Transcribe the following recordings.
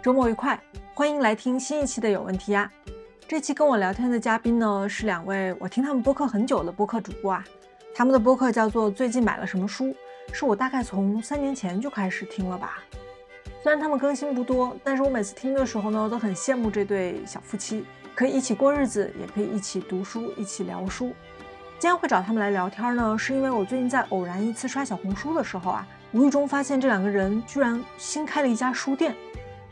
周末愉快，欢迎来听新一期的有问题呀。这期跟我聊天的嘉宾呢是两位我听他们播客很久的播客主播啊，他们的播客叫做最近买了什么书，是我大概从三年前就开始听了吧。虽然他们更新不多，但是我每次听的时候呢，都很羡慕这对小夫妻，可以一起过日子，也可以一起读书，一起聊书。今天会找他们来聊天呢，是因为我最近在偶然一次刷小红书的时候啊，无意中发现这两个人居然新开了一家书店。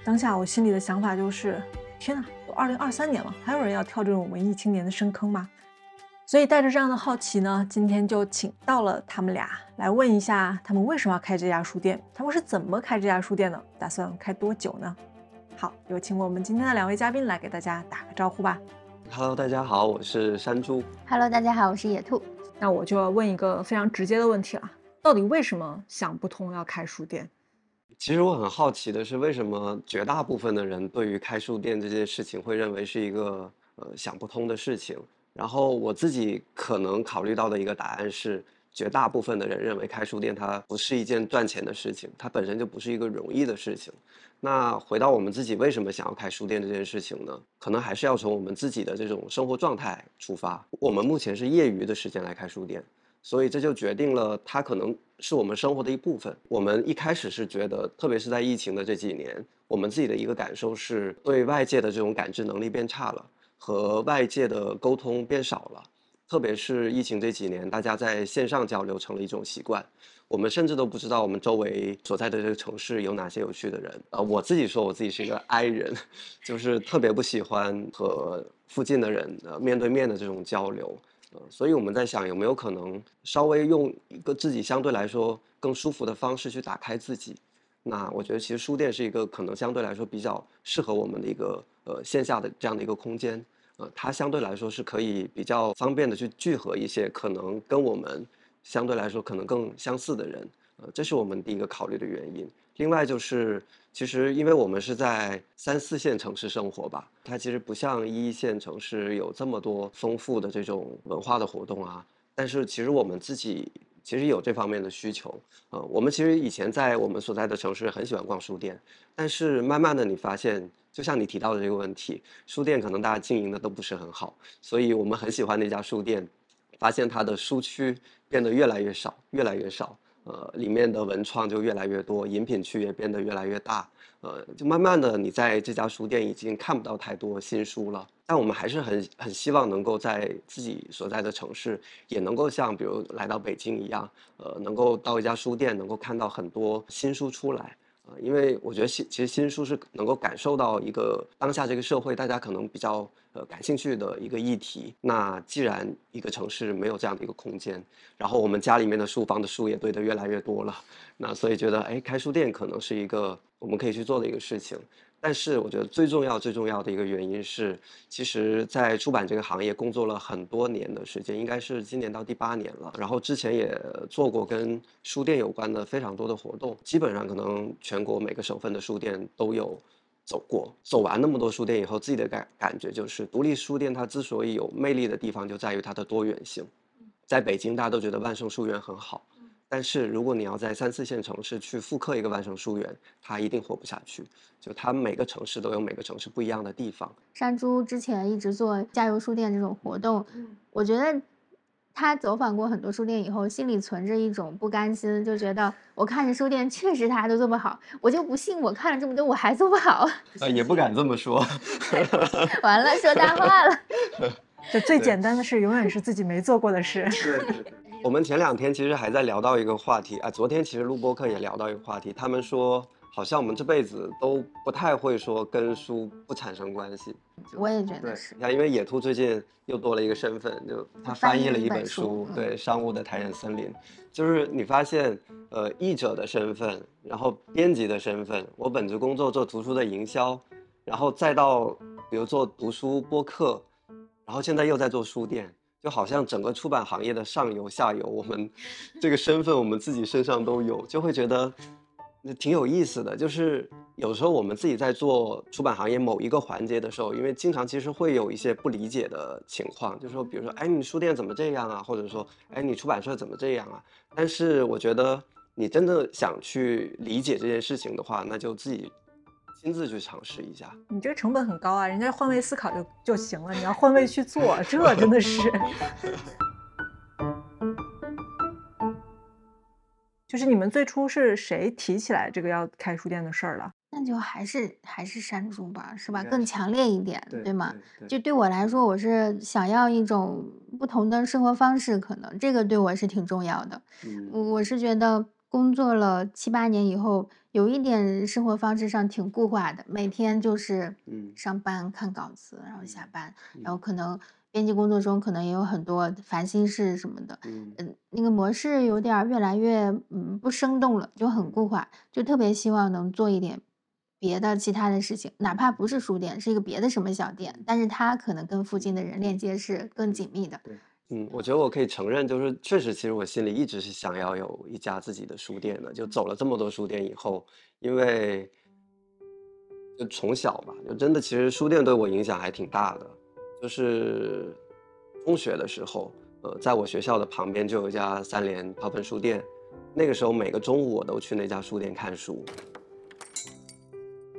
当下我心里的想法就是：天哪，都二零二三年了，还有人要跳这种文艺青年的深坑吗？所以带着这样的好奇呢，今天就请到了他们俩来问一下，他们为什么要开这家书店？他们是怎么开这家书店的？打算开多久呢？好，有请我们今天的两位嘉宾来给大家打个招呼吧。Hello，大家好，我是山猪。Hello，大家好，我是野兔。那我就要问一个非常直接的问题了，到底为什么想不通要开书店？其实我很好奇的是，为什么绝大部分的人对于开书店这件事情会认为是一个呃想不通的事情？然后我自己可能考虑到的一个答案是，绝大部分的人认为开书店它不是一件赚钱的事情，它本身就不是一个容易的事情。那回到我们自己为什么想要开书店这件事情呢？可能还是要从我们自己的这种生活状态出发。我们目前是业余的时间来开书店。所以这就决定了，它可能是我们生活的一部分。我们一开始是觉得，特别是在疫情的这几年，我们自己的一个感受是对外界的这种感知能力变差了，和外界的沟通变少了。特别是疫情这几年，大家在线上交流成了一种习惯，我们甚至都不知道我们周围所在的这个城市有哪些有趣的人。呃，我自己说我自己是一个 I 人，就是特别不喜欢和附近的人呃面对面的这种交流。所以我们在想，有没有可能稍微用一个自己相对来说更舒服的方式去打开自己？那我觉得其实书店是一个可能相对来说比较适合我们的一个呃线下的这样的一个空间。呃，它相对来说是可以比较方便的去聚合一些可能跟我们相对来说可能更相似的人。呃，这是我们第一个考虑的原因。另外就是，其实因为我们是在三四线城市生活吧，它其实不像一线城市有这么多丰富的这种文化的活动啊。但是其实我们自己其实有这方面的需求。呃，我们其实以前在我们所在的城市很喜欢逛书店，但是慢慢的你发现，就像你提到的这个问题，书店可能大家经营的都不是很好，所以我们很喜欢那家书店，发现它的书区变得越来越少，越来越少。呃，里面的文创就越来越多，饮品区也变得越来越大。呃，就慢慢的，你在这家书店已经看不到太多新书了。但我们还是很很希望能够在自己所在的城市，也能够像比如来到北京一样，呃，能够到一家书店，能够看到很多新书出来。呃，因为我觉得新其实新书是能够感受到一个当下这个社会大家可能比较。呃，感兴趣的一个议题。那既然一个城市没有这样的一个空间，然后我们家里面的书房的书也堆得越来越多了，那所以觉得，哎，开书店可能是一个我们可以去做的一个事情。但是我觉得最重要、最重要的一个原因是，其实，在出版这个行业工作了很多年的时间，应该是今年到第八年了。然后之前也做过跟书店有关的非常多的活动，基本上可能全国每个省份的书店都有。走过走完那么多书店以后，自己的感感觉就是，独立书店它之所以有魅力的地方，就在于它的多元性。在北京，大家都觉得万盛书园很好，但是如果你要在三四线城市去复刻一个万盛书园，它一定活不下去。就它每个城市都有每个城市不一样的地方。山猪之前一直做加油书店这种活动，我觉得。他走访过很多书店以后，心里存着一种不甘心，就觉得我看着书店确实大家都做不好，我就不信我看了这么多我还做不好。啊，也不敢这么说。完了，说大话了。就最简单的事，永远是自己没做过的事。是。我们前两天其实还在聊到一个话题啊，昨天其实录播课也聊到一个话题，他们说。好像我们这辈子都不太会说跟书不产生关系，我也觉得是。你看，因为野兔最近又多了一个身份，就他翻译了一本书，对商务的台人森林，就是你发现，呃，译者的身份，然后编辑的身份，我本职工作做图书的营销，然后再到比如做读书播客，然后现在又在做书店，就好像整个出版行业的上游下游，我们 这个身份我们自己身上都有，就会觉得。挺有意思的，就是有时候我们自己在做出版行业某一个环节的时候，因为经常其实会有一些不理解的情况，就是说，比如说，哎，你书店怎么这样啊？或者说，哎，你出版社怎么这样啊？但是我觉得，你真的想去理解这件事情的话，那就自己亲自去尝试一下。你这个成本很高啊，人家换位思考就就行了，你要换位去做，这真的是。就是你们最初是谁提起来这个要开书店的事儿了？那就还是还是山竹吧，是吧？更强烈一点，对对吗？对就对我来说，我是想要一种不同的生活方式，可能这个对我是挺重要的。嗯我我是觉得工作了七八年以后，有一点生活方式上挺固化的，每天就是嗯上班看稿子，然后下班，嗯然后可能编辑工作中可能也有很多烦心事什么的，嗯嗯，那个模式有点越来越嗯不生动了，就很固化，就特别希望能做一点别的其他的事情，哪怕不是书店，是一个别的什么小店，但是它可能跟附近的人链接是更紧密的。嗯，我觉得我可以承认，就是确实，其实我心里一直是想要有一家自己的书店的。就走了这么多书店以后，因为就从小吧，就真的其实书店对我影响还挺大的。就是中学的时候，呃，在我学校的旁边就有一家三联刨坟书店，那个时候每个中午我都去那家书店看书。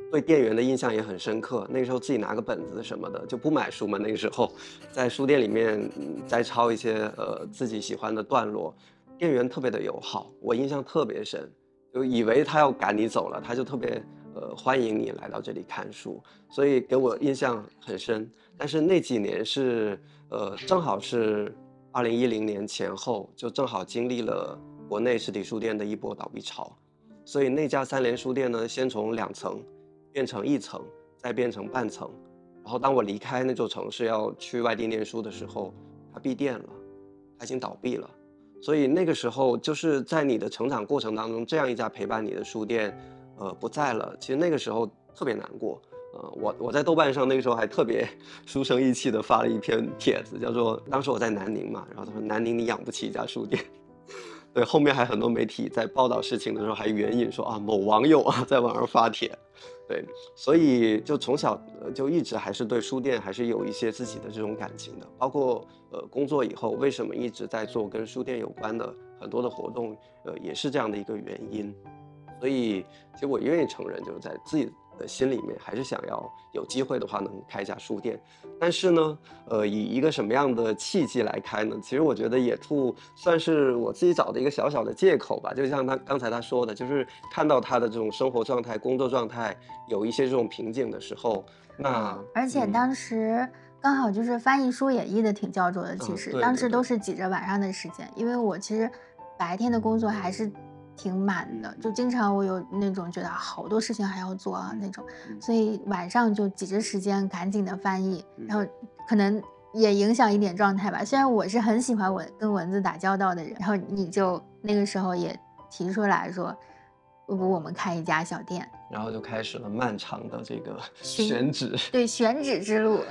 对店员的印象也很深刻。那个时候自己拿个本子什么的，就不买书嘛。那个时候，在书店里面摘抄一些呃自己喜欢的段落，店员特别的友好，我印象特别深。就以为他要赶你走了，他就特别呃欢迎你来到这里看书，所以给我印象很深。但是那几年是呃正好是二零一零年前后，就正好经历了国内实体书店的一波倒闭潮，所以那家三联书店呢，先从两层变成一层，再变成半层。然后当我离开那座城市要去外地念书的时候，它闭店了，它已经倒闭了。所以那个时候就是在你的成长过程当中，这样一家陪伴你的书店，呃不在了。其实那个时候特别难过。呃，我我在豆瓣上那个时候还特别 书生意气的发了一篇帖子，叫做当时我在南宁嘛，然后他说南宁你养不起一家书店。对，后面还很多媒体在报道事情的时候还援引说啊某网友啊在网上发帖，对，所以就从小就一直还是对书店还是有一些自己的这种感情的，包括呃工作以后为什么一直在做跟书店有关的很多的活动，呃也是这样的一个原因，所以其实我愿意承认，就是在自己的心里面还是想要有机会的话能开一家书店，但是呢，呃，以一个什么样的契机来开呢？其实我觉得野兔算是我自己找的一个小小的借口吧。就像他刚才他说的，就是看到他的这种生活状态、工作状态有一些这种瓶颈的时候，那嗯而且当时刚好就是翻译书也译的挺焦灼的，其嗯实、当时都是挤着晚上的时间，因为我其实白天的工作还是挺满的，嗯就经常我有那种觉得好多事情还要做啊那种，嗯所以晚上就挤着时间赶紧的翻译，嗯然后可能。也影响一点状态吧。虽然我是很喜欢文跟文字打交道的人，然后你就那个时候也提出来说，要不我们开一家小店，然后就开始了漫长的这个 选址。对选址之路。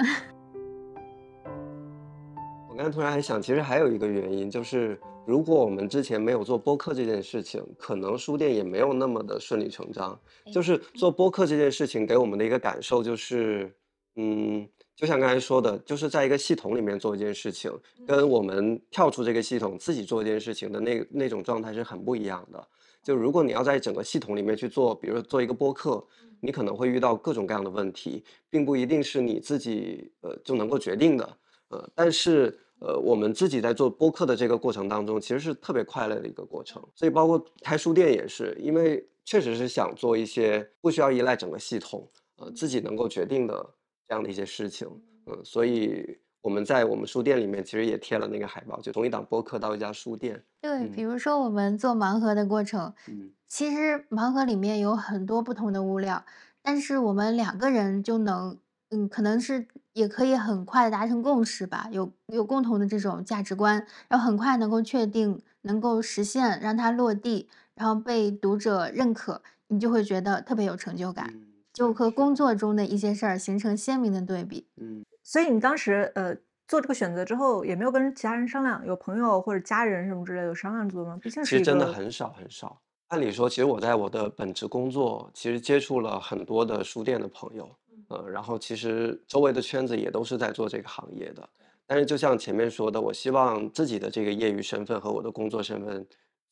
我刚才突然还想，其实还有一个原因，就是如果我们之前没有做播客这件事情，可能书店也没有那么的顺理成章。就是做播客这件事情给我们的一个感受就是，嗯，就像刚才说的，就是在一个系统里面做一件事情，跟我们跳出这个系统自己做一件事情的那那种状态是很不一样的。就如果你要在整个系统里面去做，比如说做一个播客，你可能会遇到各种各样的问题，并不一定是你自己呃就能够决定的。呃，但是呃，我们自己在做播客的这个过程当中，其实是特别快乐的一个过程。所以包括开书店也是，因为确实是想做一些不需要依赖整个系统，呃，自己能够决定的这样的一些事情。嗯，所以我们在我们书店里面其实也贴了那个海报，就从一档播客到一家书店。对，比嗯如说我们做盲盒的过程，嗯其实盲盒里面有很多不同的物料，但是我们两个人就能，嗯，可能是也可以很快的达成共识吧，有有共同的这种价值观，然后很快能够确定，能够实现，让它落地，然后被读者认可，你就会觉得特别有成就感，嗯就和工作中的一些事儿形成鲜明的对比。嗯，所以你当时呃做这个选择之后，也没有跟其他人商量，有朋友或者家人什么之类的有商量做吗？毕竟其实真的很少很少。按理说，其实我在我的本职工作，其实接触了很多的书店的朋友，呃，然后其实周围的圈子也都是在做这个行业的。但是就像前面说的，我希望自己的这个业余身份和我的工作身份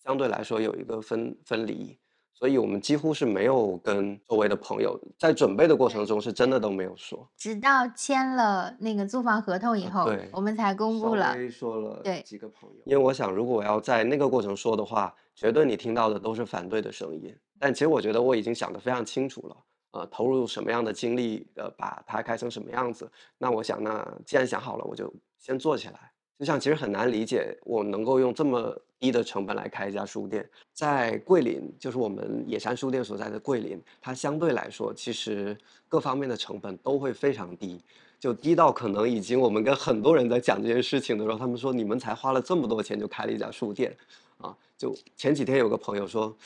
相对来说有一个分分离，所以我们几乎是没有跟周围的朋友在准备的过程中是真的都没有说，直到签了那个租房合同以后，对我们才公布了说了对几个朋友，因为我想如果我要在那个过程说的话，绝对你听到的都是反对的声音。但其实我觉得我已经想得非常清楚了，呃，投入什么样的精力，呃，把它开成什么样子。那我想，那既然想好了，我就先做起来。就像其实很难理解，我能够用这么低的成本来开一家书店，在桂林，就是我们野山书店所在的桂林，它相对来说其实各方面的成本都会非常低，就低到可能已经我们跟很多人在讲这件事情的时候，他们说你们才花了这么多钱就开了一家书店，啊，就前几天有个朋友说，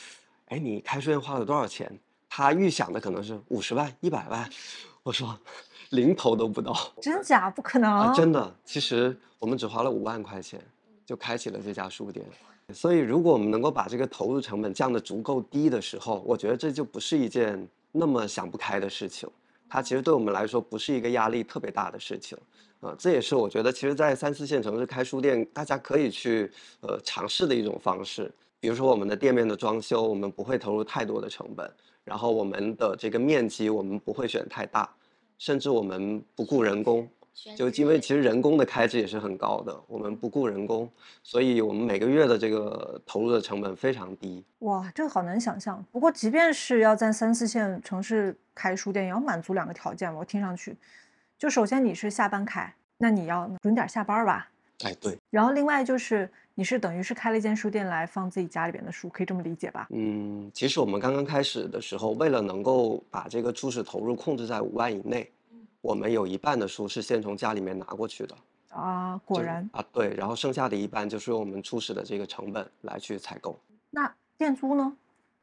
哎，你开书店花了多少钱？他预想的可能是五十万、一百万，我说零头都不到。真假不可能，啊，真的，其实我们只花了五万块钱就开启了这家书店。所以，如果我们能够把这个投入成本降得足够低的时候，我觉得这就不是一件那么想不开的事情。它其实对我们来说不是一个压力特别大的事情。啊，这也是我觉得，其实，在三四线城市开书店，大家可以去呃尝试的一种方式。比如说，我们的店面的装修，我们不会投入太多的成本，然后我们的这个面积，我们不会选太大，甚至我们不雇人工。就因为其实人工的开支也是很高的，我们不雇人工，所以我们每个月的这个投入的成本非常低。哇，这个好难想象。不过，即便是要在三四线城市开书店，也要满足两个条件。我听上去，就首先你是下班开，那你要准点下班吧。哎，对，然后另外就是你是等于是开了一间书店来放自己家里边的书，可以这么理解吧？嗯，其实我们刚刚开始的时候，为了能够把这个初始投入控制在五万以内，我们有一半的书是先从家里面拿过去的。啊，果然。啊，对，然后剩下的一半就是用我们初始的这个成本来去采购，那店租呢？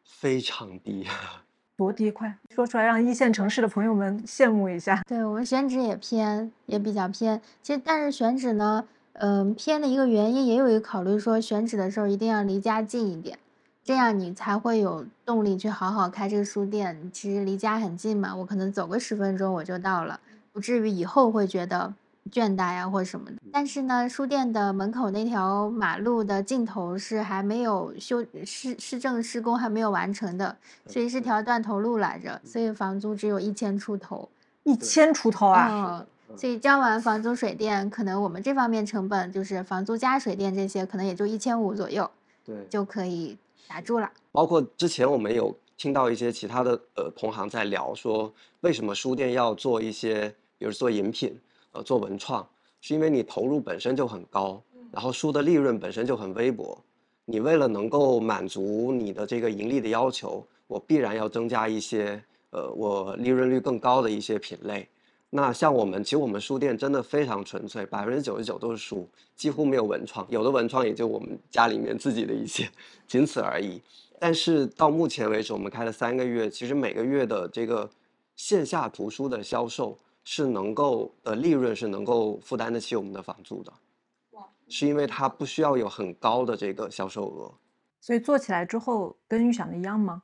非常低。多低？快说出来，让一线城市的朋友们羡慕一下。对我们选址也偏，也比较偏。其实，但是选址呢，嗯、偏的一个原因也有一个考虑，说选址的时候一定要离家近一点，这样你才会有动力去好好开这个书店。其实离家很近嘛，我可能走个十分钟我就到了，不至于以后会觉得倦怠呀或者什么的。但是呢，书店的门口那条马路的尽头是还没有修市市政施工还没有完成的，所以是条断头路来着，所以房租只有一千出头。一千出头啊！嗯，所以交完房租、水电，可能我们这方面成本就是房租加水电这些，可能也就一千五左右对，就可以打住了。包括之前我们有听到一些其他的呃同行在聊说，为什么书店要做一些，比如做饮品，呃，做文创，是因为你投入本身就很高，然后书的利润本身就很微薄，你为了能够满足你的这个盈利的要求，我必然要增加一些呃我利润率更高的一些品类。那像我们，其实我们书店真的非常纯粹，百分之九十九都是书，几乎没有文创，有的文创也就我们家里面自己的一些，仅此而已。但是到目前为止，我们开了三个月，其实每个月的这个线下图书的销售是能够的利润是能够负担得起我们的房租的。是因为它不需要有很高的这个销售额。所以做起来之后跟预想的一样吗？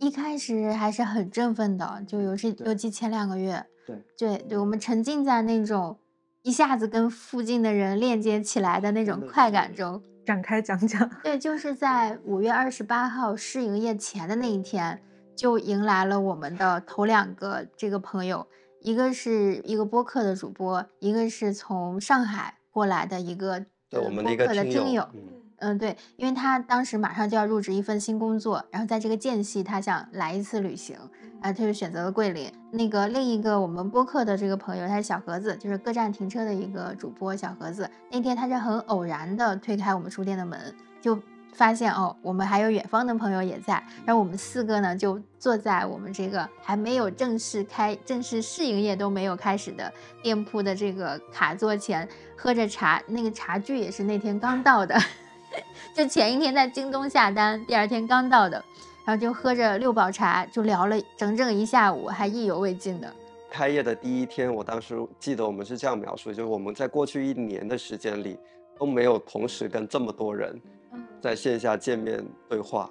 一开始还是很振奋的，就尤其尤其前两个月，对对对，我们沉浸在那种一下子跟附近的人链接起来的那种快感中。展开讲讲。对，就是在五月二十八号试营业前的那一天，就迎来了我们的头两个这个朋友，一个是一个播客的主播，一个是从上海过来的一个对，呃我们的一个客的听友，听友。嗯，嗯，对，因为他当时马上就要入职一份新工作，然后在这个间隙，他想来一次旅行，啊，他就选择了桂林。那个另一个我们播客的这个朋友，他是小盒子，就是各站停车的一个主播小盒子。那天他是很偶然的推开我们书店的门，就发现哦，我们还有远方的朋友也在，然后我们四个呢就坐在我们这个还没有正式开、正式试营业都没有开始的店铺的这个卡座前，喝着茶，那个茶具也是那天刚到的。就前一天在京东下单，第二天刚到的，然后就喝着六宝茶，就聊了整整一下午，还意犹未尽的。开业的第一天，我当时记得我们是这样描述，就是我们在过去一年的时间里都没有同时跟这么多人在线下见面对话，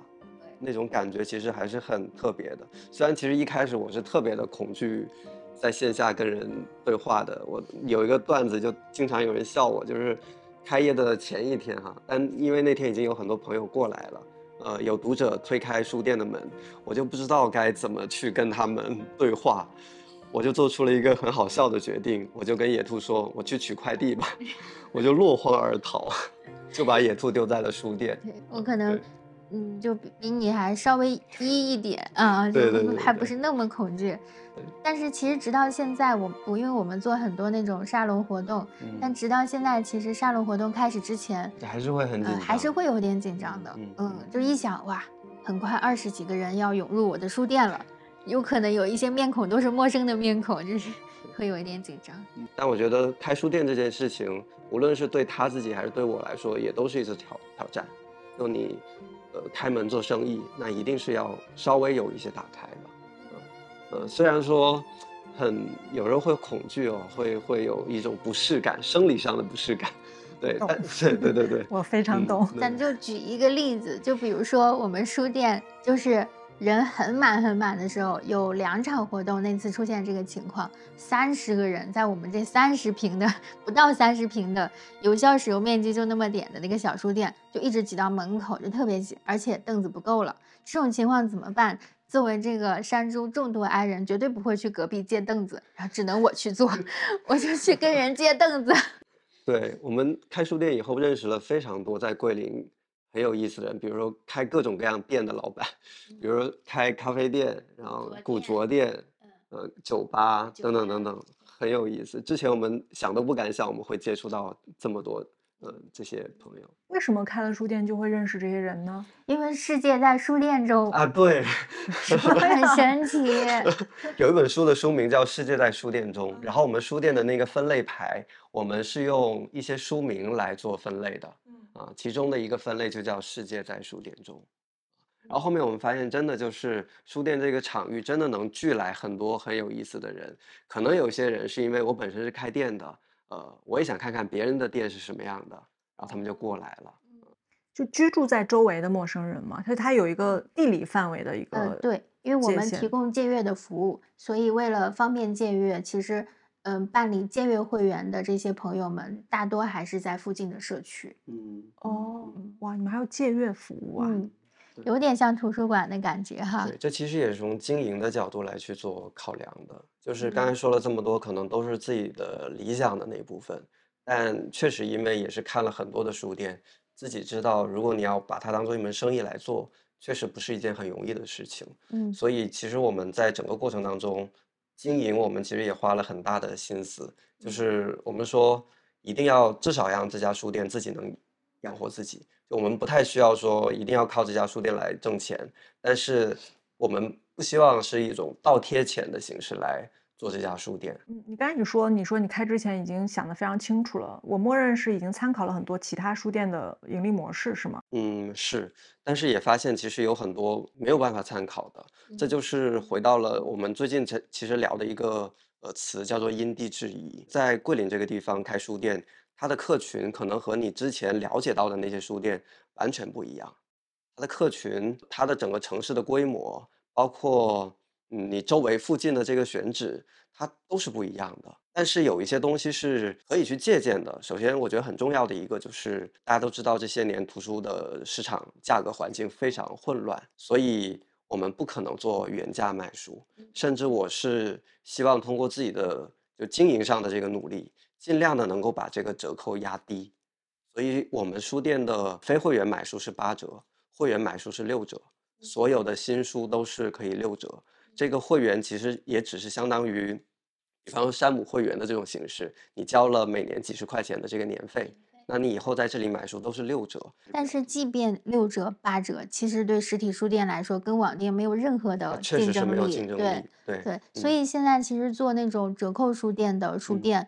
那种感觉其实还是很特别的。虽然其实一开始我是特别的恐惧在线下跟人对话的，我有一个段子就经常有人笑我，就是开业的前一天哈，但因为那天已经有很多朋友过来了，呃，有读者推开书店的门，我就不知道该怎么去跟他们对话，我就做出了一个很好笑的决定，我就跟野兔说：“我去取快递吧。”我就落荒而逃，就把野兔丢在了书店。我可能，嗯，就比比你还稍微低一点啊，对对对，还不是那么恐惧。但是其实直到现在，我我因为我们做很多那种沙龙活动，但直到现在，其实沙龙活动开始之前，还是会很紧张，还是会有点紧张的。嗯，就一想哇，很快二十几个人要涌入我的书店了，有可能有一些面孔都是陌生的面孔，就是 会有一点紧张。但我觉得开书店这件事情，无论是对他自己还是对我来说，也都是一次挑挑战。就你，呃，开门做生意，那一定是要稍微有一些打开的。呃，虽然说很有人会恐惧哦，会会有一种不适感，生理上的不适感，对，但对对对对，我非常懂。咱就举一个例子，就比如说我们书店就是人很满很满的时候，有两场活动，那次出现这个情况，三十个人在我们这三十平的不到三十平的有效使用面积就那么点的那个小书店，就一直挤到门口，就特别挤，而且凳子不够了，这种情况怎么办？作为这个山猪众多爱人，绝对不会去隔壁借凳子，然后只能我去做，我就去跟人借凳子。对我们开书店以后，认识了非常多在桂林很有意思的人，比如说开各种各样店的老板，比如说开咖啡店，然后古着店，呃，酒吧等等等等，很有意思。之前我们想都不敢想，我们会接触到这么多。呃，这些朋友为什么开了书店就会认识这些人呢？因为世界在书店中啊，对，很神奇。有一本书的书名叫《世界在书店中》，然后我们书店的那个分类牌，我们是用一些书名来做分类的。啊，其中的一个分类就叫《世界在书店中》。然后后面我们发现，真的就是书店这个场域，真的能聚来很多很有意思的人。可能有些人是因为我本身是开店的。呃，我也想看看别人的店是什么样的，然后他们就过来了。就居住在周围的陌生人嘛，所以它有一个地理范围的一个。呃，对，因为我们提供借阅的服务，所以为了方便借阅，其实嗯，办理借阅会员的这些朋友们，大多还是在附近的社区。嗯，哦，哇，你们还有借阅服务啊？嗯。有点像图书馆的感觉哈。对，这其实也是从经营的角度来去做考量的。就是刚才说了这么多，可能都是自己的理想的那一部分，但确实因为也是看了很多的书店，自己知道，如果你要把它当做一门生意来做，确实不是一件很容易的事情。嗯。所以其实我们在整个过程当中，经营我们其实也花了很大的心思，就是我们说一定要至少让这家书店自己能养活自己。就我们不太需要说一定要靠这家书店来挣钱，但是。我们不希望是一种倒贴钱的形式来做这家书店。嗯，你刚才你说你说你开之前已经想得非常清楚了，我默认是已经参考了很多其他书店的盈利模式，是吗？嗯，是，但是也发现其实有很多没有办法参考的，这就是回到了我们最近其实聊的一个呃词，叫做因地制宜。在桂林这个地方开书店。它的客群可能和你之前了解到的那些书店完全不一样。它的客群，它的整个城市的规模，包括嗯你周围附近的这个选址，它都是不一样的。但是有一些东西是可以去借鉴的。首先，我觉得很重要的一个就是，大家都知道这些年图书的市场价格环境非常混乱，所以我们不可能做原价卖书。甚至我是希望通过自己的就经营上的这个努力。尽量的能够把这个折扣压低，所以我们书店的非会员买书是八折，会员买书是六折，所有的新书都是可以六折。这个会员其实也只是相当于，比方说山姆会员的这种形式，你交了每年几十块钱的这个年费，那你以后在这里买书都是六折。但是即便六折八折，其实对实体书店来说，跟网店没有任何的竞争力。对对对，所以现在其实做那种折扣书店的书店。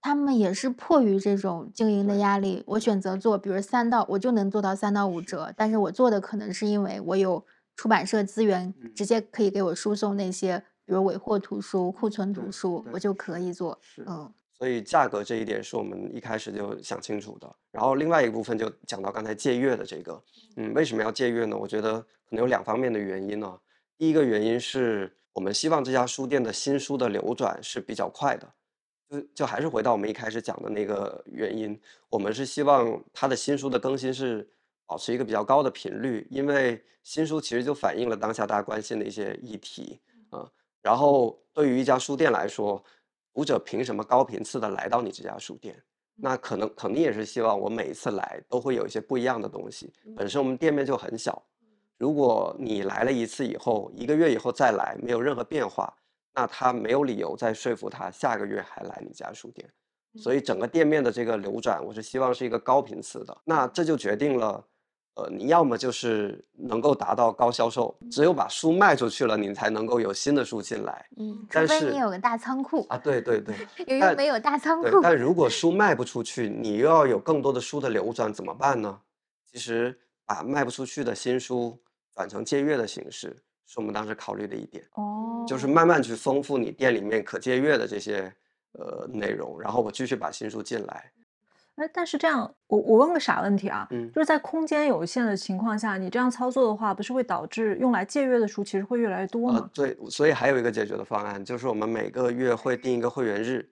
他们也是迫于这种经营的压力，我选择做，比如三到我就能做到三到五折，但是我做的可能是因为我有出版社资源，直接可以给我输送那些，比如尾货图书、库存图书，我就可以做。嗯，所以价格这一点是我们一开始就想清楚的。然后另外一部分就讲到刚才借阅的这个，嗯，为什么要借阅呢？我觉得可能有两方面的原因呢。第一个原因是我们希望这家书店的新书的流转是比较快的。就就还是回到我们一开始讲的那个原因，我们是希望它的新书的更新是保持一个比较高的频率，因为新书其实就反映了当下大家关心的一些议题啊。然后对于一家书店来说，读者凭什么高频次的来到你这家书店？那可能肯定也是希望我每一次来都会有一些不一样的东西。本身我们店面就很小，如果你来了一次以后，一个月以后再来没有任何变化，那他没有理由再说服他下个月还来你家书店。所以整个店面的这个流转，我是希望是一个高频次的。那这就决定了。呃，你要么就是能够达到高销售，只有把书卖出去了，你才能够有新的书进来。嗯，除非你有个大仓库啊，对对对，又没有大仓库。但如果书卖不出去，你又要有更多的书的流转，怎么办呢？其实把卖不出去的新书转成借阅的形式，是我们当时考虑的一点。哦，就是慢慢去丰富你店里面可借阅的这些呃内容，然后我继续把新书进来。哎，但是这样，我我问个傻问题啊，嗯，就是在空间有限的情况下，你这样操作的话，不是会导致用来借阅的书其实会越来越多吗？对，所以还有一个解决的方案，就是我们每个月会定一个会员日，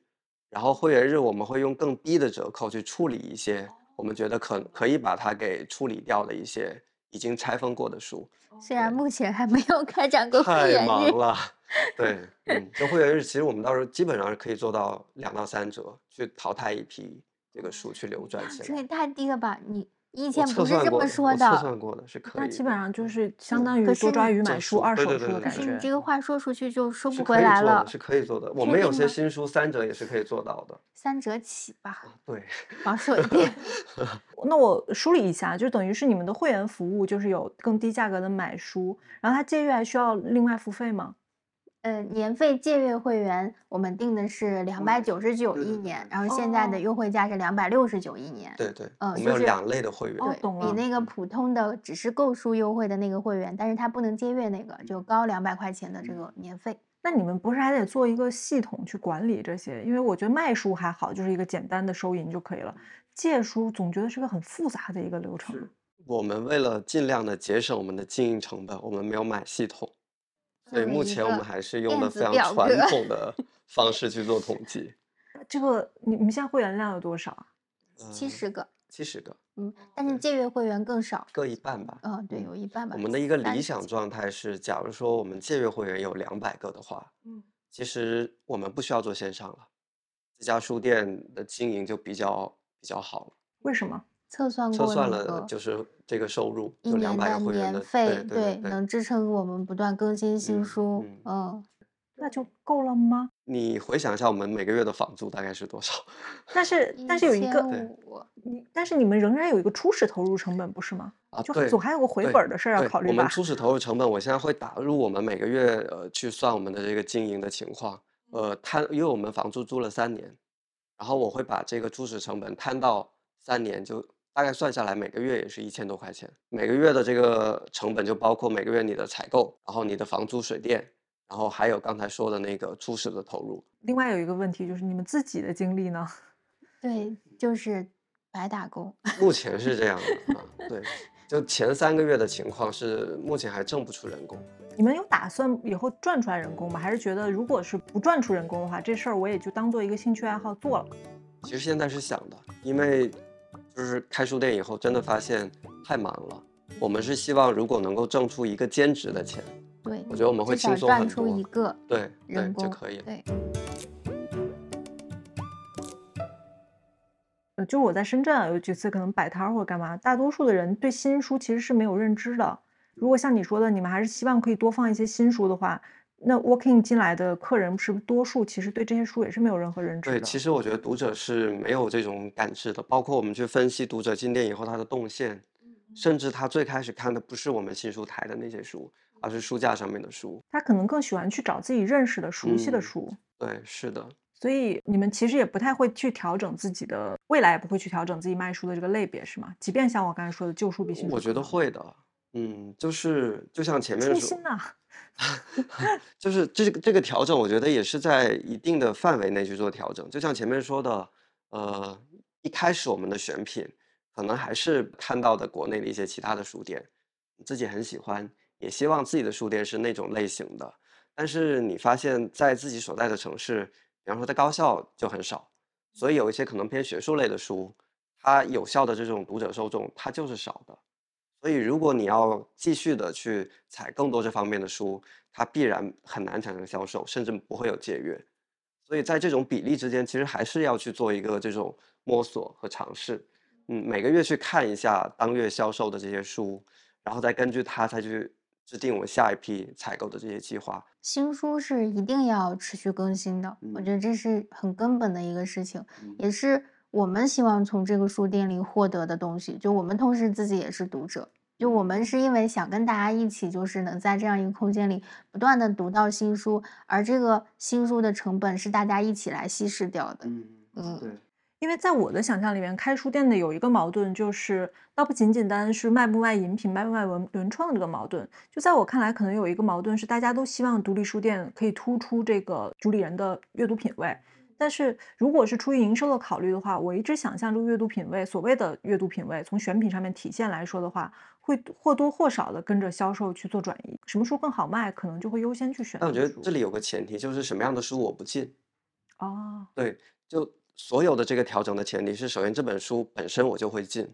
然后会员日我们会用更低的折扣去处理一些我们觉得可可以把它给处理掉的一些已经拆封过的书。虽然目前还没有开展过会员日。太忙了，对，嗯，这会员日其实我们到时候基本上是可以做到两到三折，去淘汰一批。这个数去流转起来，这也太低了吧！你以前不是这么说的，测算过的是可以。那基本上就是相当于多抓鱼买书二手书的感觉。你这个话说出去就收不回来了。是可以做的，我们有些新书三折也是可以做到的。三折起吧。对，保守一点。那我梳理一下，就等于是你们的会员服务，就是有更低价格的买书，然后它借阅还需要另外付费吗？呃，年费借阅会员我们定的是两百九十九一年，然后现在的优惠价是两百六十九一年。对对，嗯，我们有两类的会员，对，比那个普通的只是购书优惠的那个会员，但是它不能借阅那个，就高两百块钱的这个年费。那你们不是还得做一个系统去管理这些？因为我觉得卖书还好，就是一个简单的收银就可以了，借书总觉得是个很复杂的一个流程。我们为了尽量的节省我们的经营成本，我们没有买系统。对，目前我们还是用的非常传统的 方式去做统计。这个，你你们现在会员量有多少啊？七十个。七十个。嗯，但是借阅会员更少。各一半吧。嗯，对，有一半吧。我们的一个理想状态是，假如说我们借阅会员有两百个的话，嗯，其实我们不需要做线上了，这家书店的经营就比较比较好了。为什么？测算过，测算了就是这个收入，一年的年费，对，能支撑我们不断更新新书，嗯，那就够了吗？你回想一下，我们每个月的房租大概是多少？但是但是有一个，你但是你们仍然有一个初始投入成本，不是吗？啊，就总还有个回本的事儿要考虑吧？我们初始投入成本，我现在会打入我们每个月呃去算我们的这个经营的情况，呃摊，因为我们房租租了三年，然后我会把这个初始成本摊到三年就。大概算下来，每个月也是一千多块钱。每个月的这个成本就包括每个月你的采购，然后你的房租、水电，然后还有刚才说的那个初始的投入。另外有一个问题就是你们自己的经历呢？对，就是白打工。目前是这样的 啊，对，就前三个月的情况是目前还挣不出人工。你们有打算以后赚出来人工吗？还是觉得如果是不赚出人工的话，这事儿我也就当做一个兴趣爱好做了？其实现在是想的，因为。就是开书店以后，真的发现太忙了。我们是希望，如果能够挣出一个兼职的钱，对，我觉得我们会轻松很多。出一个对对就可以了。对。呃，就我在深圳啊，有几次可能摆摊或者干嘛，大多数的人对新书其实是没有认知的。如果像你说的，你们还是希望可以多放一些新书的话。那 walking 进来的客人是不是多数其实对这些书也是没有任何认知的？对，其实我觉得读者是没有这种感知的。包括我们去分析读者进店以后他的动线，甚至他最开始看的不是我们新书台的那些书，而是书架上面的书。他可能更喜欢去找自己认识的、熟悉的书。对，是的。所以你们其实也不太会去调整自己的未来，也不会去调整自己卖书的这个类别，是吗？即便像我刚才说的旧书比新书，我觉得会的。嗯，就是就像前面说。心呐。就是这个这个调整，我觉得也是在一定的范围内去做调整。就像前面说的，呃，一开始我们的选品可能还是看到的国内的一些其他的书店，自己很喜欢，也希望自己的书店是那种类型的。但是你发现，在自己所在的城市，比方说在高校就很少，所以有一些可能偏学术类的书，它有效的这种读者受众，它就是少的。所以如果你要继续的去采更多这方面的书，它必然很难产生销售，甚至不会有借阅。所以在这种比例之间，其实还是要去做一个这种摸索和尝试。嗯，每个月去看一下当月销售的这些书，然后再根据它再去制定我们下一批采购的这些计划。新书是一定要持续更新的，我觉得这是很根本的一个事情，也是我们希望从这个书店里获得的东西。就我们同时自己也是读者。就我们是因为想跟大家一起，就是能在这样一个空间里不断的读到新书，而这个新书的成本是大家一起来稀释掉的。嗯嗯，对。因为在我的想象里面，开书店的有一个矛盾，就是倒不仅仅单单是卖不卖饮品、卖不卖文文创这个矛盾。就在我看来，可能有一个矛盾是，大家都希望独立书店可以突出这个主理人的阅读品味。但是如果是出于营收的考虑的话，我一直想象这个阅读品味，所谓的阅读品味，从选品上面体现来说的话，会或多或少的跟着销售去做转移。什么书更好卖，可能就会优先去选。但我觉得这里有个前提，就是什么样的书我不进。哦，对，就所有的这个调整的前提是，首先这本书本身我就会进，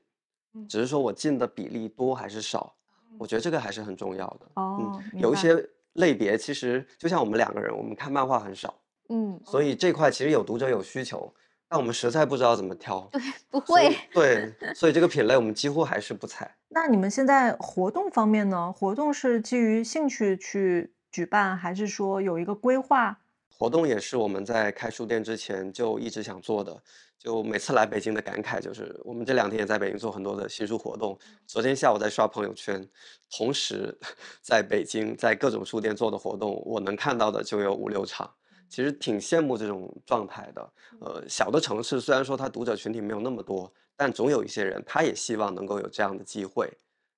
只是说我进的比例多还是少，我觉得这个还是很重要的。哦，有一些类别，其实就像我们两个人，我们看漫画很少。嗯，所以这块其实有读者有需求，但我们实在不知道怎么挑。对，不会。对，所以这个品类我们几乎还是不采。那你们现在活动方面呢？活动是基于兴趣去举办，还是说有一个规划？活动也是我们在开书店之前就一直想做的。就每次来北京的感慨就是，我们这两天也在北京做很多的新书活动。昨天下午在刷朋友圈，同时 在北京在各种书店做的活动，我能看到的就有五六场。其实挺羡慕这种状态的。呃，小的城市虽然说它读者群体没有那么多，但总有一些人他也希望能够有这样的机会。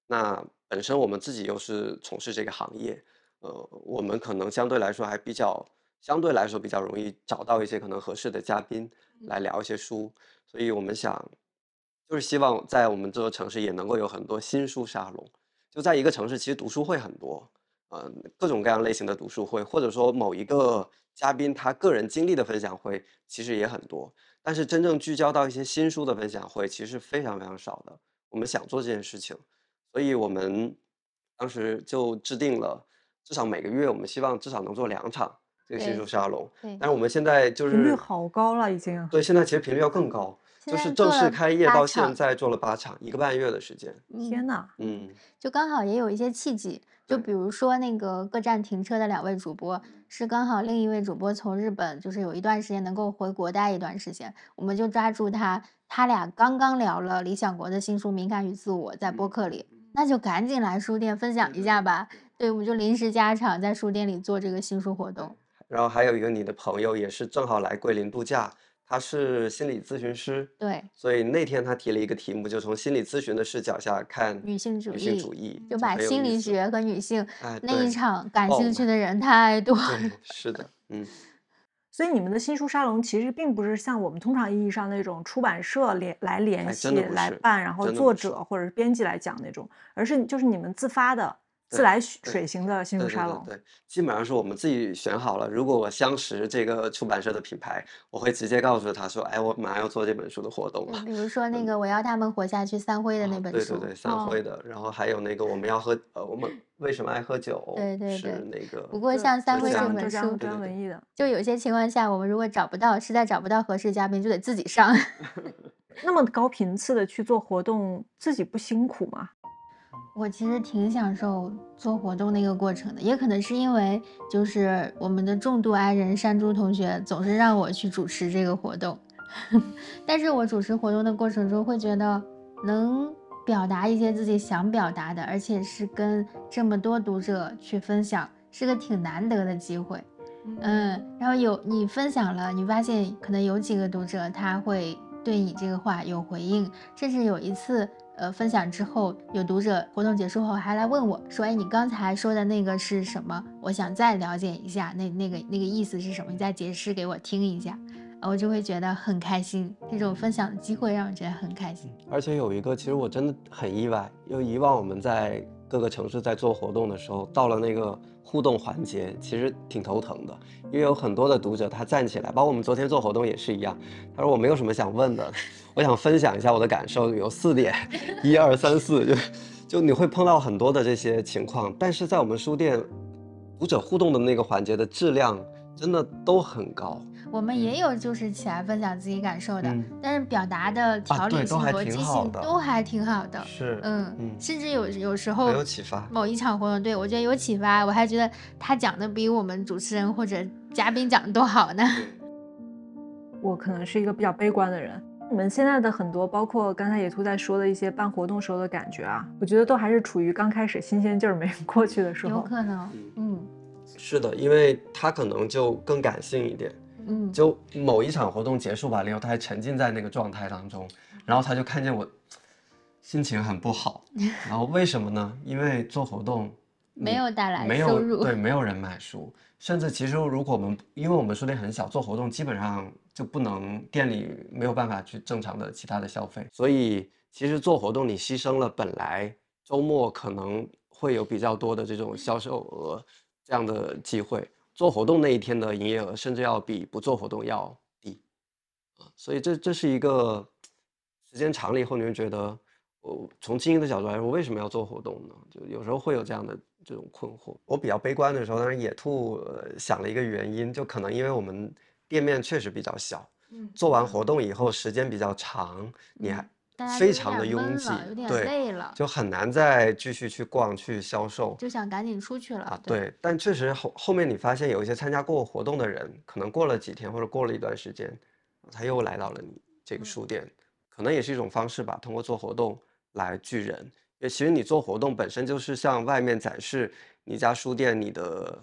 那本身我们自己又是从事这个行业，呃，我们可能相对来说还比较，相对来说比较容易找到一些可能合适的嘉宾来聊一些书。所以我们想，就是希望在我们这座城市也能够有很多新书沙龙。就在一个城市，其实读书会很多，嗯，各种各样类型的读书会，或者说某一个。嘉宾他个人经历的分享会其实也很多，但是真正聚焦到一些新书的分享会其实非常非常少的。我们想做这件事情，所以我们当时就制定了，至少每个月我们希望至少能做两场这个新书沙龙。但是我们现在就是频率好高了已经。对，现在其实频率要更高，就是正式开业到现在做了八场，一个半月的时间。天呐，嗯，就刚好也有一些契机。就比如说那个各站停车的两位主播，是刚好另一位主播从日本，就是有一段时间能够回国待一段时间，我们就抓住他，他俩刚刚聊了理想国的新书《敏感与自我》在播客里，那就赶紧来书店分享一下吧。对，我们就临时加场在书店里做这个新书活动。然后还有一个你的朋友也是正好来桂林度假。他是心理咨询师，对，所以那天他提了一个题目，就从心理咨询的视角下看女性主义，女性主义，就把心理学和女性那一场感兴趣的人太多。是的，嗯。所以你们的新书沙龙其实并不是像我们通常意义上那种出版社联来联系来办，然后作者或者是编辑来讲那种，而是就是你们自发的。自来水型的新书沙龙，对，基本上是我们自己选好了。如果我相识这个出版社的品牌，我会直接告诉他说：“哎，我马上要做这本书的活动了。”比如说那个我要他们活下去，三辉的那本书，对对对，三辉的。然后还有那个我们要喝，呃，我们为什么爱喝酒？对对对，是那个。不过像三辉这本书，专文艺的，就有些情况下，我们如果找不到，实在找不到合适嘉宾，就得自己上。那么高频次的去做活动，自己不辛苦吗？我其实挺享受做活动那个过程的，也可能是因为就是我们的重度爱人山猪同学总是让我去主持这个活动，但是我主持活动的过程中会觉得能表达一些自己想表达的，而且是跟这么多读者去分享，是个挺难得的机会。嗯，然后有你分享了，你发现可能有几个读者他会对你这个话有回应，甚至有一次。呃，分享之后，有读者活动结束后还来问我，说：“哎，你刚才说的那个是什么？我想再了解一下，那那个那个意思是什么？你再解释给我听一下。”我就会觉得很开心，这种分享的机会让我觉得很开心。而且有一个，其实我真的很意外，因为以往我们在各个城市在做活动的时候，到了那个互动环节，其实挺头疼的，因为有很多的读者他站起来，包括我们昨天做活动也是一样，他说我没有什么想问的，我想分享一下我的感受，有四点，一二三四，就就你会碰到很多的这些情况，但是在我们书店，读者互动的那个环节的质量真的都很高。我们也有就是起来分享自己感受的，嗯但是表达的条理性、对都还逻辑性挺好的都还挺好的。是嗯，嗯甚至有有时候很有启发。某一场活动，对我觉得有启发，我还觉得他讲的比我们主持人或者嘉宾讲的都好呢。我可能是一个比较悲观的人。你们现在的很多，包括刚才野兔在说的一些办活动时候的感觉啊，我觉得都还是处于刚开始新鲜劲儿没 过去的时候有。可能，嗯是的，因为他可能就更感性一点，嗯，就某一场活动结束完了以后，他还沉浸在那个状态当中，然后他就看见我心情很不好，然后为什么呢？因为做活动没有带来收入。有对，没有人买书，甚至其实如果我们因为我们书店很小，做活动基本上就不能店里没有办法去正常的其他的消费，所以其实做活动你牺牲了本来周末可能会有比较多的这种销售额这样的机会，做活动那一天的营业额甚至要比不做活动要低啊，所以这这是一个时间长了以后，你会觉得。我从经营的角度来说，为什么要做活动呢？就有时候会有这样的这种困惑。我比较悲观的时候，当然野兔、呃、想了一个原因，就可能因为我们店面确实比较小，嗯做完活动以后时间比较长，你还非常的拥挤有点对累了，就很难再继续去逛去销售就想赶紧出去了。啊。对，但确实后后面你发现有一些参加过活动的人，可能过了几天或者过了一段时间，他又来到了你这个书店，可能也是一种方式吧，通过做活动。来聚人，因为其实你做活动本身就是向外面展示你家书店你的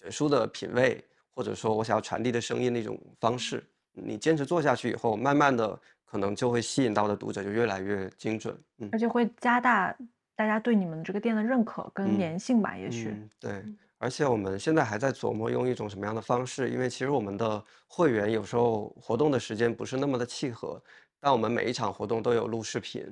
选书的品味，或者说我想要传递的声音的一种方式。你坚持做下去以后，慢慢的可能就会吸引到的读者就越来越精准。嗯，而且会加大大家对你们这个店的认可跟粘性吧，也许。嗯、对，而且我们现在还在琢磨用一种什么样的方式，因为其实我们的会员有时候活动的时间不是那么的契合，但我们每一场活动都有录视频。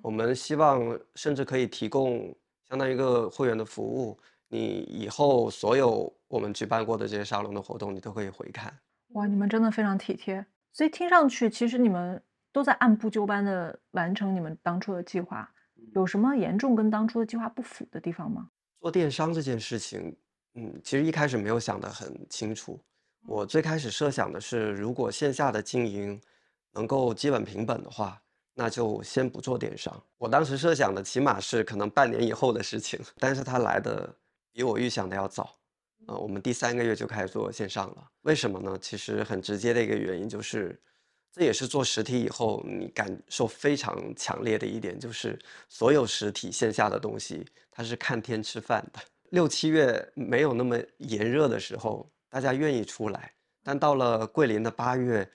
我们希望甚至可以提供相当于一个会员的服务，你以后所有我们举办过的这些沙龙的活动，你都可以回看。哇，你们真的非常体贴，所以听上去其实你们都在按部就班的完成你们当初的计划，有什么严重跟当初的计划不符的地方吗？做电商这件事情，嗯，其实一开始没有想得很清楚。我最开始设想的是，如果线下的经营能够基本平本的话。那就先不做电商。我当时设想的起码是可能半年以后的事情，但是它来的比我预想的要早。呃，我们第三个月就开始做线上了。为什么呢？其实很直接的一个原因就是，这也是做实体以后你感受非常强烈的一点，就是所有实体线下的东西，它是看天吃饭的。六七月没有那么炎热的时候，大家愿意出来，但到了桂林的八月。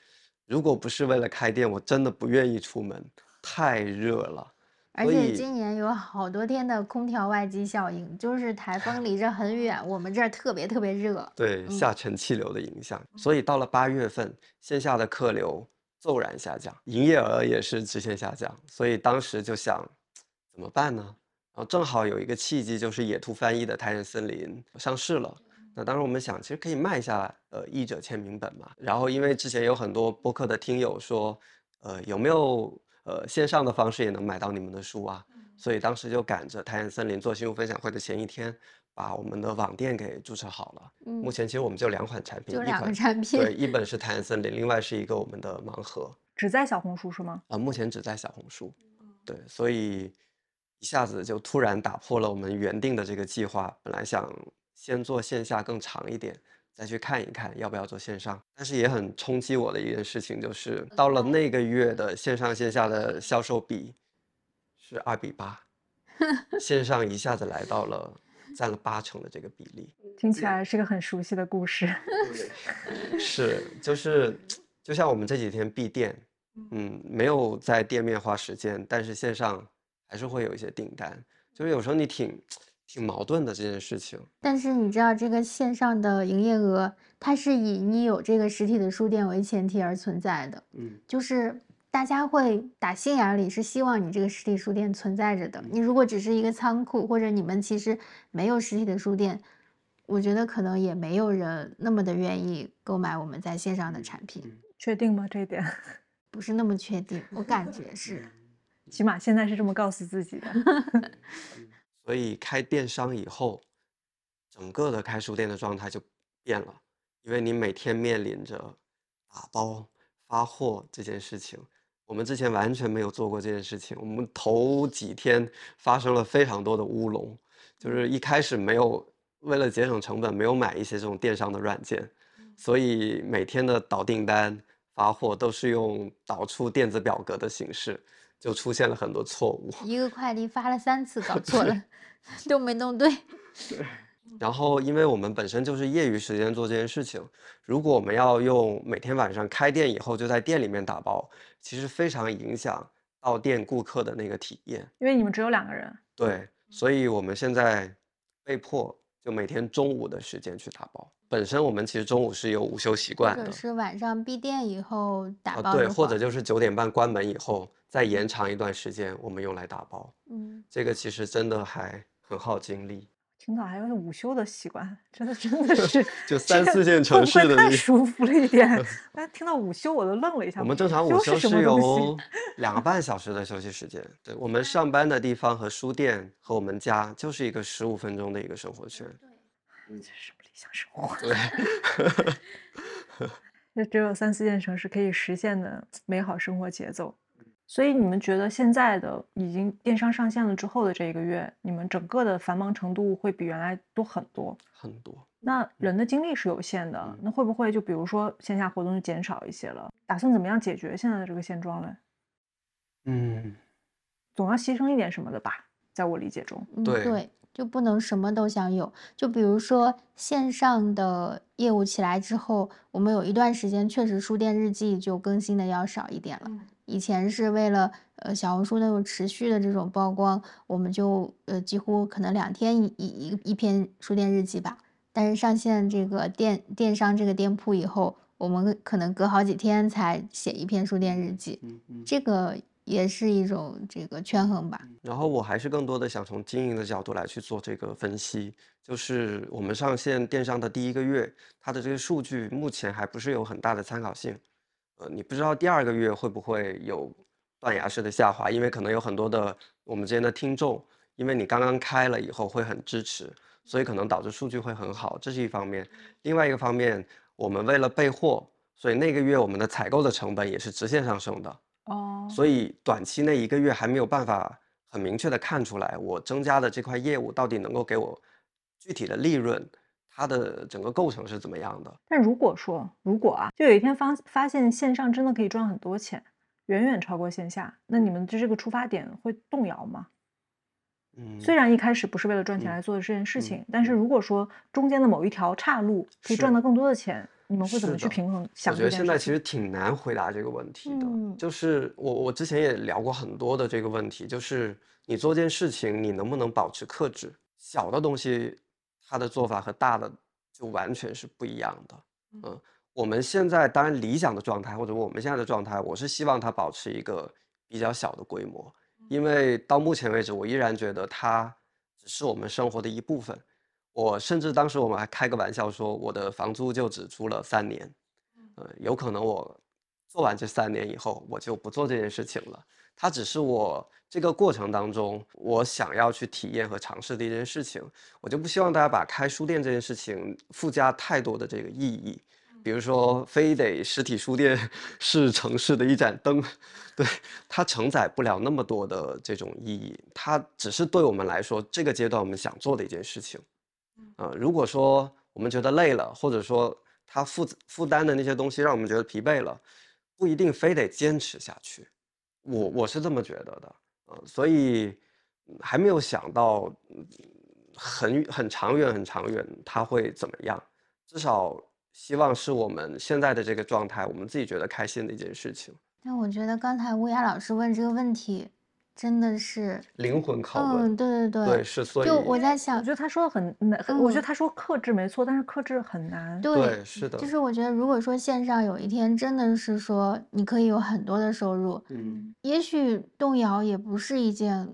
如果不是为了开店，我真的不愿意出门，太热了。而且今年有好多天的空调外机效应，就是台风离着很远，我们这儿特别特别热。对，嗯下沉气流的影响，所以到了八月份，线下的客流骤然下降，营业额也是直线下降。所以当时就想，怎么办呢？然后正好有一个契机，就是野兔翻译的《太阳森林》上市了。那当时我们想，其实可以卖一下呃译者签名本嘛。然后因为之前有很多播客的听友说，呃有没有呃线上的方式也能买到你们的书啊？所以当时就赶着太阳森林做新书分享会的前一天，把我们的网店给注册好了。嗯目前其实我们就两款产品，就两款产品对，一本是太阳森林，另外是一个我们的盲盒只在小红书是吗？啊、目前只在小红书。对，所以一下子就突然打破了我们原定的这个计划，本来想。先做线下更长一点，再去看一看要不要做线上。但是也很冲击我的一件事情，就是到了那个月的线上线下的销售比是二比八，线上一下子来到了占了八成的这个比例。听起来是个很熟悉的故事。是，就是就像我们这几天闭店，嗯，没有在店面花时间，但是线上还是会有一些订单。就是有时候你挺。挺矛盾的这件事情，但是你知道这个线上的营业额，它是以你有这个实体的书店为前提而存在的。嗯，就是大家会打心眼里是希望你这个实体书店存在着的。你如果只是一个仓库，或者你们其实没有实体的书店，我觉得可能也没有人那么的愿意购买我们在线上的产品。确定吗？这一点 不是那么确定，我感觉是。起码现在是这么告诉自己的。所以开电商以后，整个的开书店的状态就变了，因为你每天面临着打包、发货这件事情，我们之前完全没有做过这件事情。我们头几天发生了非常多的乌龙，就是一开始没有为了节省成本，没有买一些这种电商的软件，所以每天的导订单、发货都是用导出电子表格的形式。就出现了很多错误，一个快递发了三次，搞 错了，都没弄对。对。然后，因为我们本身就是业余时间做这件事情，如果我们要用每天晚上开店以后就在店里面打包，其实非常影响到店顾客的那个体验。因为你们只有两个人。对，所以我们现在被迫就每天中午的时间去打包。本身我们其实中午是有午休习惯的，或者是晚上闭店以后打包。对，或者就是九点半关门以后。再延长一段时间，我们用来打包。嗯，这个其实真的还很耗精力。听到还有午休的习惯，真的真的是 就 三四线城市的太舒服了一点。哎，听到午休我都愣了一下。我们正常午休是有两个半小时的休息时间。对我们上班的地方和书店和我们家就是一个十五分钟的一个生活圈。对，这是什么理想生活？对，那只有三四线城市可以实现的美好生活节奏。所以你们觉得现在的已经电商上线了之后的这一个月，你们整个的繁忙程度会比原来多很多很多。那人的精力是有限的，那会不会就比如说线下活动就减少一些了？打算怎么样解决现在的这个现状呢？嗯，总要牺牲一点什么的吧，在我理解中。对。就不能什么都想有，就比如说线上的业务起来之后，我们有一段时间确实书店日记就更新的要少一点了。以前是为了呃小红书那种持续的这种曝光，我们就呃几乎可能两天一一一篇书店日记吧。但是上线这个电电商这个店铺以后，我们可能隔好几天才写一篇书店日记。这个。也是一种这个权衡吧。然后我还是更多的想从经营的角度来去做这个分析，就是我们上线电商的第一个月，它的这个数据目前还不是有很大的参考性。呃，你不知道第二个月会不会有断崖式的下滑，因为可能有很多的我们之间的听众，因为你刚刚开了以后会很支持，所以可能导致数据会很好，这是一方面。另外一个方面，我们为了备货，所以那个月我们的采购的成本也是直线上升的。哦，所以短期内一个月还没有办法很明确的看出来，我增加的这块业务到底能够给我具体的利润，它的整个构成是怎么样的？但如果说，如果啊，就有一天发发现线上真的可以赚很多钱，远远超过线下，那你们的这个出发点会动摇吗？嗯，虽然一开始不是为了赚钱来做的这件事情，但是如果说中间的某一条岔路可以赚到更多的钱。你们会怎么去平衡？我觉得现在其实挺难回答这个问题的。就是我我之前也聊过很多的这个问题，就是你做件事情，你能不能保持克制？小的东西，它的做法和大的就完全是不一样的。嗯，我们现在当然理想的状态，或者我们现在的状态，我是希望它保持一个比较小的规模，因为到目前为止，我依然觉得它只是我们生活的一部分。我甚至当时我们还开个玩笑说，我的房租就只租了三年，呃，有可能我做完这三年以后，我就不做这件事情了。它只是我这个过程当中我想要去体验和尝试的一件事情。我就不希望大家把开书店这件事情附加太多的这个意义，比如说非得实体书店是城市的一盏灯，对它承载不了那么多的这种意义。它只是对我们来说这个阶段我们想做的一件事情。呃，如果说我们觉得累了，或者说他负负担的那些东西让我们觉得疲惫了，不一定非得坚持下去。我我是这么觉得的，呃，所以还没有想到很很长远很长远他会怎么样。至少希望是我们现在的这个状态，我们自己觉得开心的一件事情。但我觉得刚才乌鸦老师问这个问题。真的是灵魂拷问，嗯，对对对，对是，所以就我在想，我觉得他说的很难，我觉得他说克制没错，但是克制很难，对，是的，就是我觉得如果说线上有一天真的是说你可以有很多的收入，嗯，也许动摇也不是一件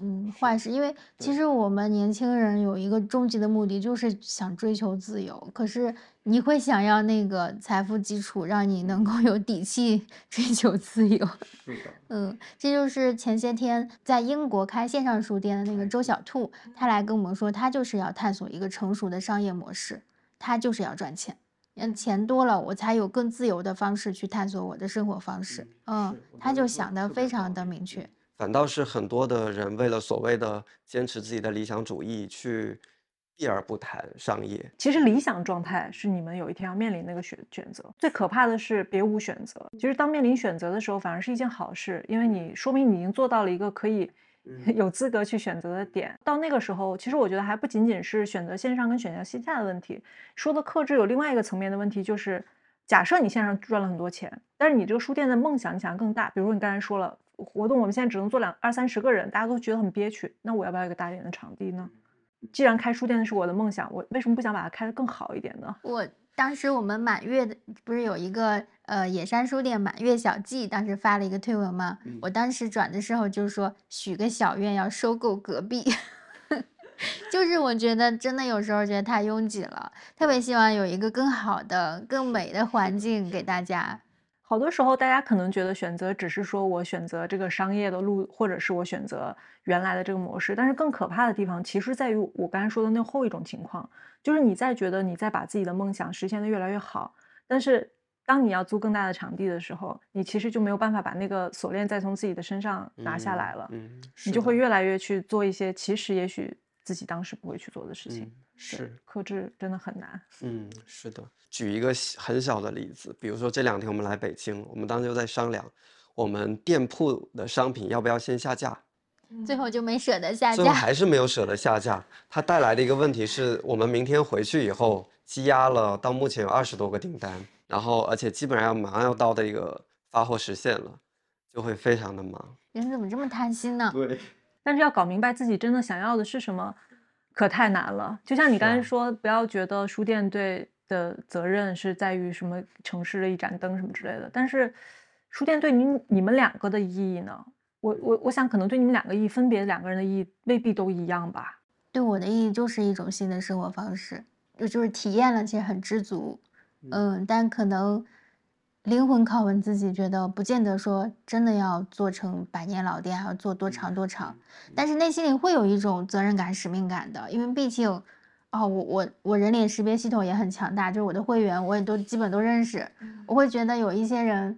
嗯，坏事，因为其实我们年轻人有一个终极的目的，就是想追求自由。可是你会想要那个财富基础，让你能够有底气追求自由。是的，嗯，这就是前些天在英国开线上书店的那个周小兔，他来跟我们说，他就是要探索一个成熟的商业模式，他就是要赚钱。嗯，钱多了，我才有更自由的方式去探索我的生活方式。嗯，他就想的非常的明确。反倒是很多的人为了所谓的坚持自己的理想主义，去避而不谈商业。其实理想状态是你们有一天要面临那个选选择，最可怕的是别无选择。其实当面临选择的时候，反而是一件好事，因为你说明你已经做到了一个可以 有资格去选择的点。到那个时候，其实我觉得还不仅仅是选择线上跟选择线下的问题，说的克制有另外一个层面的问题，就是假设你线上赚了很多钱，但是你这个书店的梦想你想更大，比如说你刚才说了。活动我们现在只能坐两二三十个人，大家都觉得很憋屈。那我要不要一个大一点的场地呢？既然开书店是我的梦想，我为什么不想把它开得更好一点呢？我当时我们满月的不是有一个呃野山书店满月小记，当时发了一个推文吗？我当时转的时候就是说许个小愿要收购隔壁，就是我觉得真的有时候觉得太拥挤了，特别希望有一个更好的、更美的环境给大家。好多时候，大家可能觉得选择只是说我选择这个商业的路，或者是我选择原来的这个模式。但是更可怕的地方，其实在于我刚才说的那后一种情况，就是你在觉得你在把自己的梦想实现的越来越好，但是当你要租更大的场地的时候，你其实就没有办法把那个锁链再从自己的身上拿下来了。嗯，你就会越来越去做一些其实也许自己当时不会去做的事情。是克制真的很难。嗯，是的。举一个很小的例子，比如说这两天我们来北京，我们当时就在商量，我们店铺的商品要不要先下架，最后就没舍得下架，最后还是没有舍得下架。它带来的一个问题是我们明天回去以后积压了，到目前有二十多个订单，然后而且基本上要马上要到的一个发货时限了，就会非常的忙。人怎么这么贪心呢？对，但是要搞明白自己真的想要的是什么。可太难了，就像你刚才说，不要觉得书店对的责任是在于什么城市的一盏灯什么之类的。但是，书店对你你们两个的意义呢？我我我想可能对你们两个意义分别两个人的意义未必都一样吧。对我的意义就是一种新的生活方式，就就是体验了，其实很知足。嗯，但可能。灵魂拷问自己，觉得不见得说真的要做成百年老店，还要做多长多长，但是内心里会有一种责任感、使命感的，因为毕竟，哦，我我我人脸识别系统也很强大，就是我的会员我也都基本都认识，我会觉得有一些人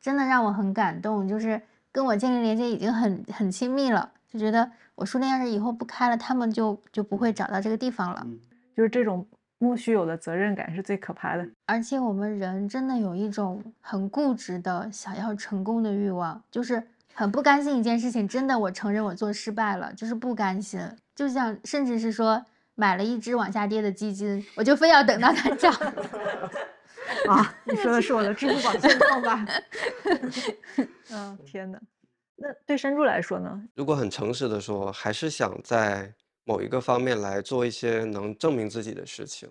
真的让我很感动，就是跟我建立连接已经很很亲密了，就觉得我书店要是以后不开了，他们就就不会找到这个地方了，就是这种。莫须有的责任感是最可怕的，而且我们人真的有一种很固执的想要成功的欲望，就是很不甘心一件事情。真的，我承认我做失败了，就是不甘心。就像甚至是说买了一只往下跌的基金，我就非要等到它涨。啊，你说的是我的支付宝现状吧？嗯，天哪。那对山猪来说呢？如果很诚实的说，还是想在。某一个方面来做一些能证明自己的事情，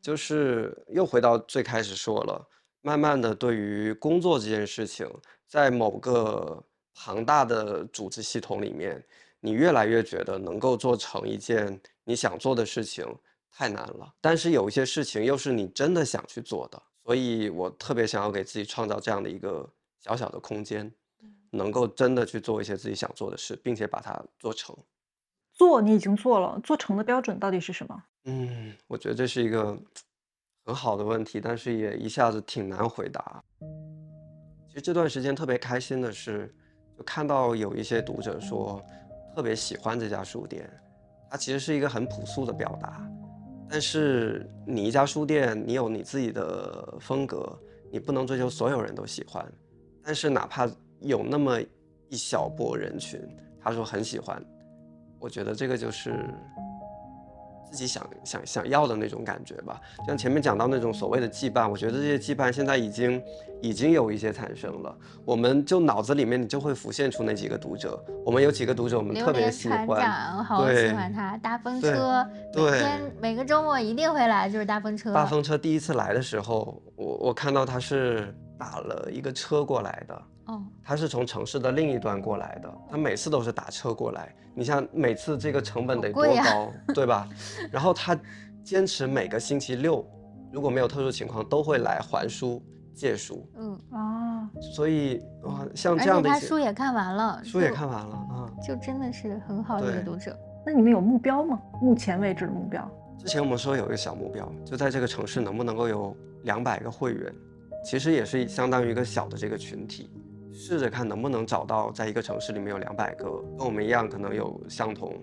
就是又回到最开始说了，慢慢的对于工作这件事情，在某个庞大的组织系统里面，你越来越觉得能够做成一件你想做的事情太难了。但是有一些事情又是你真的想去做的，所以我特别想要给自己创造这样的一个小小的空间，能够真的去做一些自己想做的事，并且把它做成。做你已经做了，做成的标准到底是什么？嗯，我觉得这是一个很好的问题，但是也一下子挺难回答。其实这段时间特别开心的是，就看到有一些读者说特别喜欢这家书店，它其实是一个很朴素的表达。但是你一家书店，你有你自己的风格，你不能追求所有人都喜欢。但是哪怕有那么一小波人群，他说很喜欢。我觉得这个就是自己想想想要的那种感觉吧。像前面讲到那种所谓的羁绊，我觉得这些羁绊现在已经已经有一些产生了。我们就脑子里面你就会浮现出那几个读者。我们有几个读者，我们特别喜欢，我 好喜欢他。大风车，每天每个周末一定会来，就是大风车。大风车第一次来的时候，我我看到他是打了一个车过来的。哦，他是从城市的另一端过来的，他每次都是打车过来。你像每次这个成本得多高，对吧？然后他坚持每个星期六，如果没有特殊情况，都会来还书借书。嗯，啊，所以哇，像这样的一些他书也看完了，书也看完了啊。就真的是很好的读者。那你们有目标吗？目前为止的目标？之前我们说有一个小目标，就在这个城市能不能够有两百个会员，其实也是相当于一个小的这个群体，试着看能不能找到在一个城市里面有两百个跟我们一样可能有相同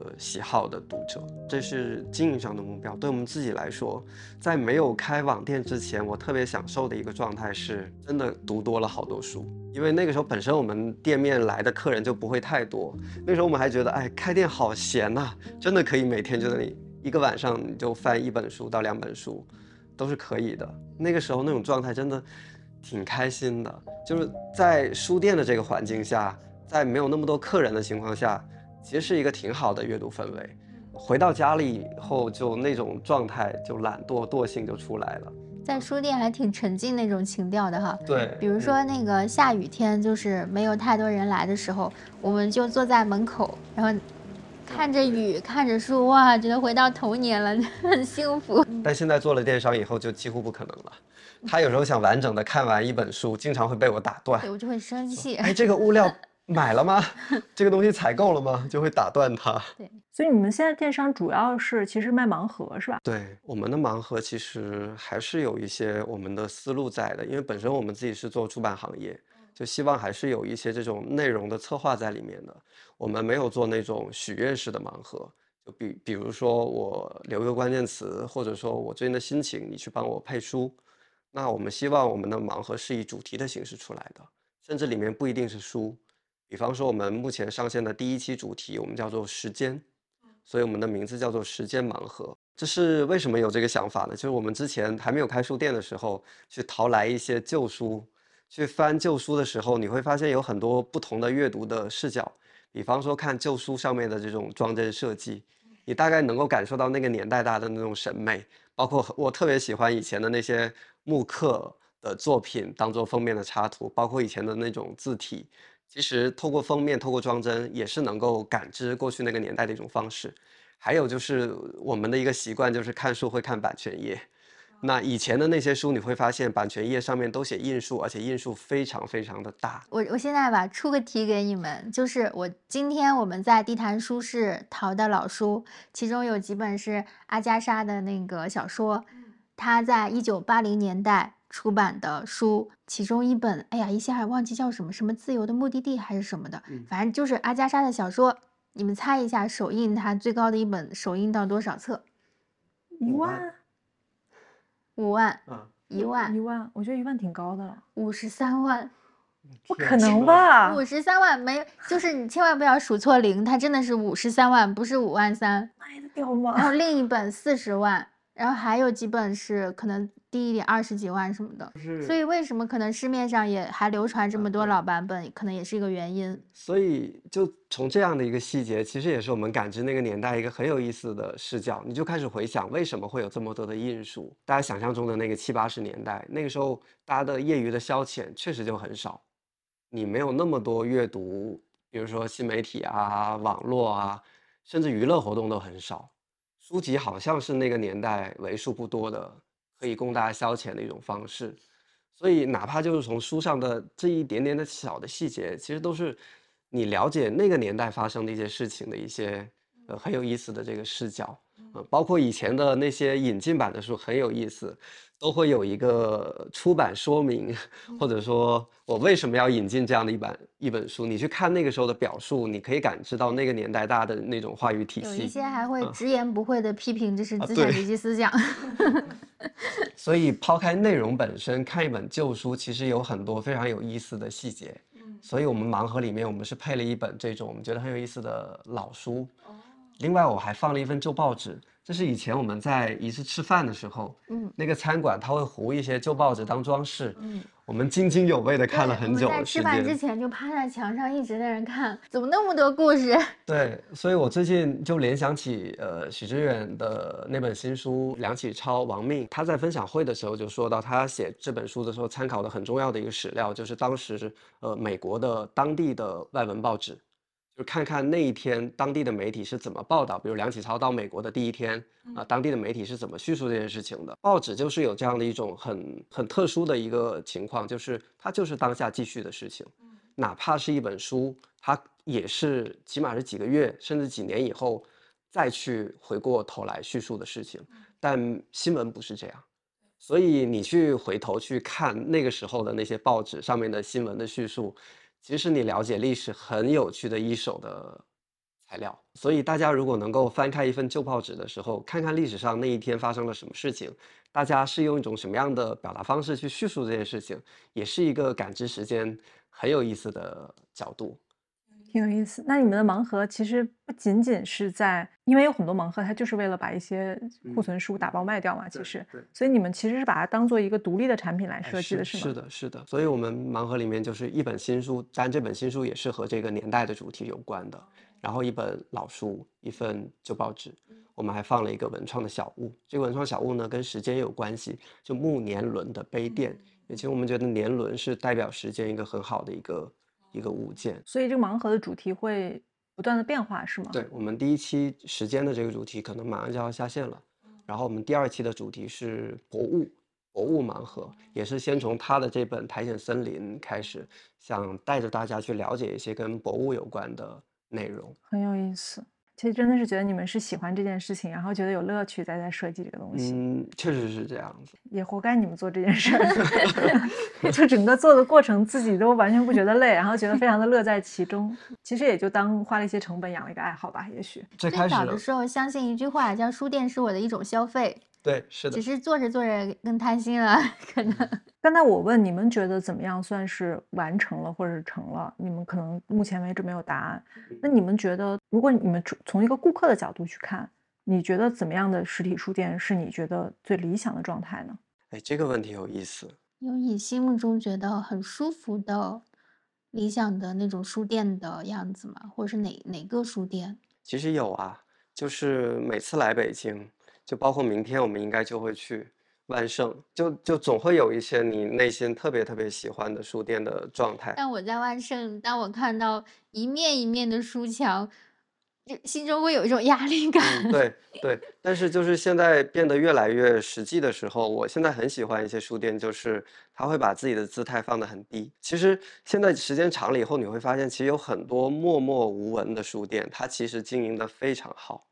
呃喜好的读者，这是经营上的目标。对我们自己来说，在没有开网店之前，我特别享受的一个状态是真的读多了好多书，因为那个时候本身我们店面来的客人就不会太多，那时候我们还觉得哎开店好闲呐、真的可以每天就在那里一个晚上你就翻一本书到两本书，都是可以的。那个时候那种状态真的挺开心的，就是在书店的这个环境下，在没有那么多客人的情况下，其实是一个挺好的阅读氛围。回到家里以后，就那种状态，就懒惰惰性就出来了。在书店还挺沉浸那种情调的哈。对，比如说那个下雨天，就是没有太多人来的时候，我们就坐在门口，然后看着雨，看着书，哇，觉得回到童年了，很幸福。但现在做了电商以后，就几乎不可能了。他有时候想完整的看完一本书，经常会被我打断对。我就会生气。哎，这个物料买了吗？这个东西采购了吗？就会打断他。对所以你们现在电商主要是其实卖盲盒是吧？对我们的盲盒，其实还是有一些我们的思路在的，因为本身我们自己是做出版行业，就希望还是有一些这种内容的策划在里面的。我们没有做那种许愿式的盲盒，就比比如说我留个关键词，或者说我最近的心情，你去帮我配书。那我们希望我们的盲盒是以主题的形式出来的，甚至里面不一定是书。比方说我们目前上线的第一期主题，我们叫做时间。所以我们的名字叫做时间盲盒。这是为什么有这个想法呢？就是我们之前还没有开书店的时候，去淘来一些旧书，去翻旧书的时候，你会发现有很多不同的阅读的视角。比方说看旧书上面的这种装帧设计，你大概能够感受到那个年代大家的那种审美。包括我特别喜欢以前的那些木刻的作品当做封面的插图，包括以前的那种字体。其实透过封面，透过装帧，也是能够感知过去那个年代的一种方式。还有就是我们的一个习惯，就是看书会看版权页。那以前的那些书，你会发现版权页上面都写印数，而且印数非常非常的大。我我现在吧出个题给你们，就是我今天我们在地坛书市淘的老书，其中有几本是阿加莎的那个小说，她在一九八零年代出版的书，其中一本，哎呀一下忘记叫什么，什么自由的目的地还是什么的，嗯反正就是阿加莎的小说。你们猜一下，首印它最高的一本首印到多少册？一万，五万、嗯，一万、一万，我觉得一万挺高的了，五十三万。不可能？吧？五十三万没，就是你千万不要数错零，它真的是五十三万，不是五万三。卖得掉然后？另一本四十万，然后还有几本是可能低一点，二十几万什么的。所以为什么可能市面上也还流传这么多老版本，可能也是一个原因。所以就从这样的一个细节，其实也是我们感知那个年代一个很有意思的视角。你就开始回想，为什么会有这么多的印数？大家想象中的那个七八十年代，那个时候大家的业余的消遣确实就很少，你没有那么多阅读，比如说新媒体啊、网络啊，甚至娱乐活动都很少。书籍好像是那个年代为数不多的可以供大家消遣的一种方式。所以，哪怕就是从书上的这一点点的小的细节，其实都是你了解那个年代发生的一些事情的一些呃很有意思的这个视角。呃，包括以前的那些引进版的书很有意思，都会有一个出版说明，或者说我为什么要引进这样的一版一本书。你去看那个时候的表述，你可以感知到那个年代大家的那种话语体系有一。些还会嗯直言不讳的批评这是啊资产对阶级思想。所以抛开内容本身，看一本旧书，其实有很多非常有意思的细节。所以我们盲盒里面，我们是配了一本这种我们觉得很有意思的老书。另外我还放了一份旧报纸，这是以前我们在一次吃饭的时候，嗯那个餐馆它会糊一些旧报纸当装饰，嗯，我们津津有味的看了很久在吃饭之。前就趴在墙上一直在那看，怎么那么多故事？对，所以我最近就联想起呃许知远的那本新书《梁启超亡命》，他在分享会的时候就说到，他写这本书的时候参考的很重要的一个史料，就是当时呃美国的当地的外文报纸，就看看那一天当地的媒体是怎么报道，比如梁启超到美国的第一天啊、当地的媒体是怎么叙述这件事情的。报纸就是有这样的一种很很特殊的一个情况，就是它就是当下继续的事情。哪怕是一本书，它也是起码是几个月甚至几年以后再去回过头来叙述的事情。但新闻不是这样，所以你去回头去看那个时候的那些报纸上面的新闻的叙述，其实你了解历史很有趣的一手的材料。所以大家如果能够翻开一份旧报纸的时候，看看历史上那一天发生了什么事情，大家是用一种什么样的表达方式去叙述这件事情，也是一个感知时间很有意思的角度。挺有意思。那你们的盲盒其实不仅仅是在，因为有很多盲盒，它就是为了把一些库存书打包卖掉嘛。其实，对所以你们其实是把它当做一个独立的产品来哎设计的，吗？是是的，是的。所以我们盲盒里面就是一本新书，但这本新书也是和这个年代的主题有关的。然后一本老书，一份旧报纸，我们还放了一个文创的小物。这个文创小物呢，跟时间有关系，就木年轮的杯垫。也其实我们觉得年轮是代表时间一个很好的一个一个物件。所以这个盲盒的主题会不断的变化，是吗？对我们第一期时间的这个主题可能马上就要下线了，然后我们第二期的主题是博物，博物盲盒，也是先从他的这本《苔藓森林》开始，想带着大家去了解一些跟博物有关的内容。很有意思。其实真的是觉得你们是喜欢这件事情，然后觉得有乐趣在在设计这个东西，嗯，确实是这样子。也活该你们做这件事儿。就整个做的过程，自己都完全不觉得累，然后觉得非常的乐在其中。其实也就当花了一些成本养了一个爱好吧，也许。最最开始的时候相信一句话，叫“书店是我的一种消费”，对，是的只，是做着做着更贪心了，可能。刚才我问你们觉得怎么样算是完成了或者是成了？你们可能目前为止没有答案。那你们觉得，如果你们从从一个顾客的角度去看，你觉得怎么样的实体书店是你觉得最理想的状态呢？哎，这个问题有意思。有你心目中觉得很舒服的、理想的那种书店的样子吗？或者是哪哪个书店？其实有啊，就是每次来北京，就包括明天我们应该就会去万盛，就就总会有一些你内心特别特别喜欢的书店的状态。但我在万盛，当我看到一面一面的书墙，就心中会有一种压力感。嗯，对对，但是就是现在变得越来越实际的时候，我现在很喜欢一些书店，就是他会把自己的姿态放得很低。其实现在时间长了以后，你会发现，其实有很多默默无闻的书店，它其实经营的非常好。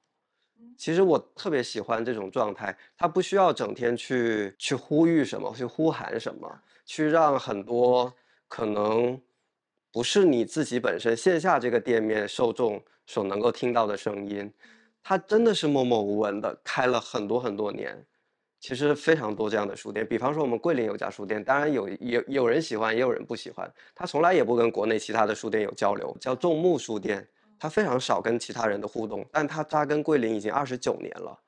其实我特别喜欢这种状态，它不需要整天去去呼吁什么，去呼喊什么，去让很多可能不是你自己本身线下这个店面受众所能够听到的声音，它真的是默默无闻的开了很多很多年。其实非常多这样的书店，比方说我们桂林有家书店，当然有有有人喜欢，也有人不喜欢。它从来也不跟国内其他的书店有交流，叫众目书店。他非常少跟其他人的互动，但他扎根桂林已经二十九年了，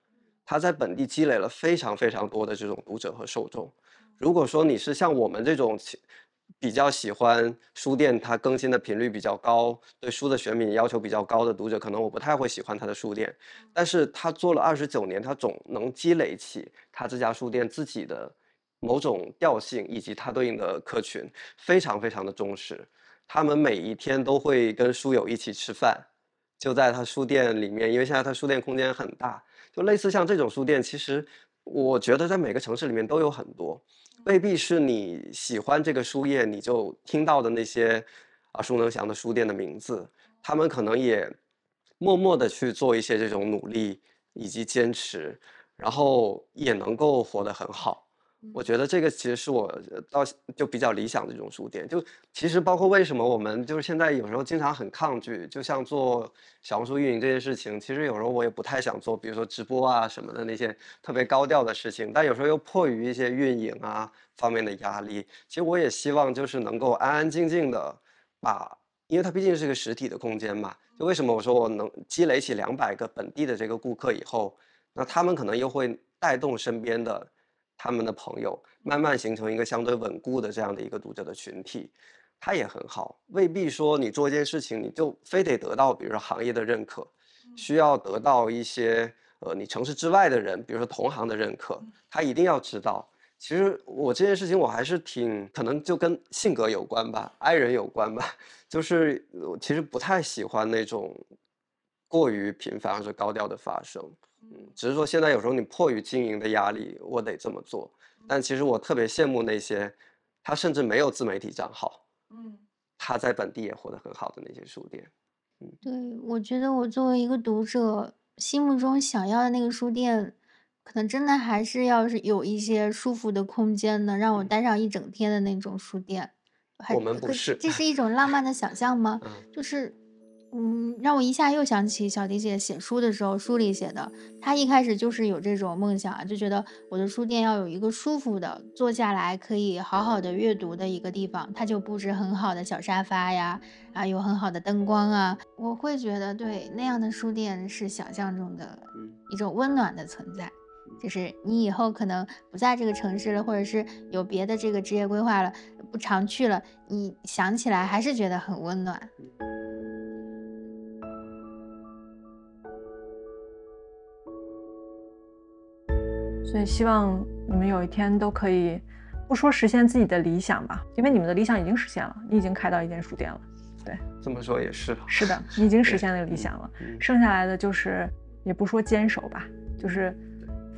他在本地积累了非常非常多的这种读者和受众。如果说你是像我们这种比较喜欢书店，它更新的频率比较高，对书的选品要求比较高的读者，可能我不太会喜欢它的书店。但是他做了二十九年，他总能积累起他这家书店自己的某种调性，以及它对应的客群，非常非常的忠实。他们每一天都会跟书友一起吃饭，就在他书店里面，因为现在他书店空间很大，就类似像这种书店，其实我觉得在每个城市里面都有很多，未必是你喜欢这个书页你就听到的那些耳熟能详的书店的名字，他们可能也默默的去做一些这种努力以及坚持，然后也能够活得很好。我觉得这个其实是我到就比较理想的一种书店。就其实包括为什么我们就是现在有时候经常很抗拒，就像做小红书运营这件事情，其实有时候我也不太想做，比如说直播啊什么的那些特别高调的事情，但有时候又迫于一些运营啊方面的压力，其实我也希望就是能够安安静静的把，因为它毕竟是个实体的空间嘛，就为什么我说我能积累起两百个本地的这个顾客以后，那他们可能又会带动身边的他们的朋友，慢慢形成一个相对稳固的这样的一个读者的群体，他也很好。未必说你做一件事情你就非得得到，比如说行业的认可，需要得到一些呃你城市之外的人，比如说同行的认可，他一定要知道。其实我这件事情我还是挺可能就跟性格有关吧，爱人有关吧，就是我其实不太喜欢那种过于频繁或者高调的发生，嗯，只是说现在有时候你迫于经营的压力，我得这么做。但其实我特别羡慕那些他甚至没有自媒体账号，嗯，他在本地也活得很好的那些书店，嗯，对，我觉得我作为一个读者心目中想要的那个书店。可能真的还是要是有一些舒服的空间的，让我待上一整天的那种书店。我们不是，这是一种浪漫的想象吗？就是，嗯，让我一下又想起小迪姐写书的时候，书里写的，她一开始就是有这种梦想，就觉得我的书店要有一个舒服的坐下来可以好好的阅读的一个地方，她就布置很好的小沙发呀，啊，有很好的灯光啊，我会觉得对那样的书店是想象中的一种温暖的存在。就是你以后可能不在这个城市了，或者是有别的这个职业规划了，不常去了，你想起来还是觉得很温暖。所以希望你们有一天都可以，不说实现自己的理想吧，因为你们的理想已经实现了，你已经开到一间书店了。对，这么说也是。是的，你已经实现了理想了，剩下来的就是也不说坚守吧，就是。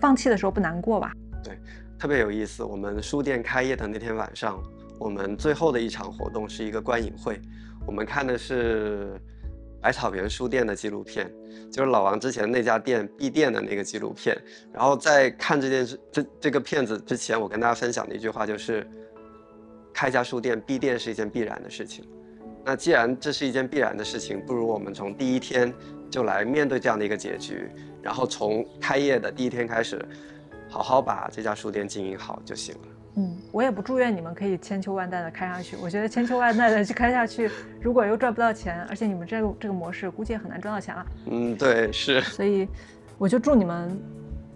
放弃的时候不难过吧？对，特别有意思。我们书店开业的那天晚上，我们最后的一场活动是一个观影会。我们看的是百草园书店的纪录片，就是老王之前那家店闭店的那个纪录片。然后在看这件事、这这个片子之前，我跟大家分享的一句话就是：开家书店闭店是一件必然的事情。那既然这是一件必然的事情，不如我们从第一天就来面对这样的一个结局。然后从开业的第一天开始，好好把这家书店经营好就行了。嗯，我也不祝愿你们可以千秋万代的开下去。我觉得千秋万代的去开下去，如果又赚不到钱，而且你们这个这个模式估计也很难赚到钱了。嗯，对，是。所以我就祝你们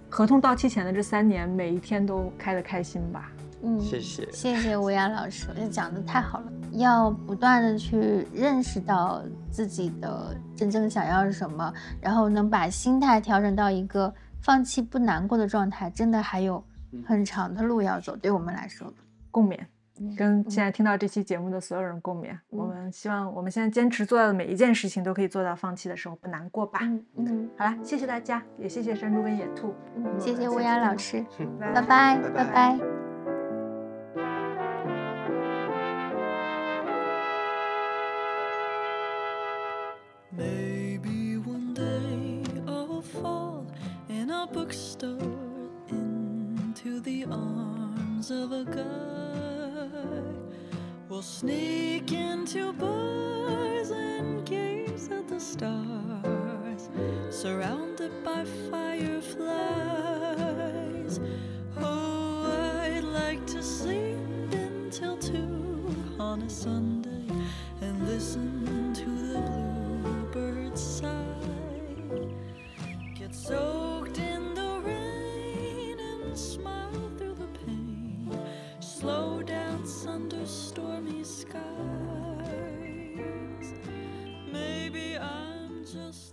合同到期前的这三年，每一天都开得开心吧。嗯，谢谢，谢谢吴岩老师，讲的太好了。要不断的去认识到自己的真正想要是什么，然后能把心态调整到一个放弃不难过的状态，真的还有很长的路要走。对我们来说，共勉，跟现在听到这期节目的所有人共勉。我们希望我们现在坚持做到的每一件事情，都可以做到放弃的时候不难过吧。嗯，好了，谢谢大家，也谢谢山猪跟野兔，谢谢乌鸦老师，拜拜，拜拜。Of a guy. We'll sneak into bars and gaze at the stars, surrounded by fireflies. Oh, I'd like to sleep until two on a Sunday and listen to the bluebirds sigh. Get soaked in the just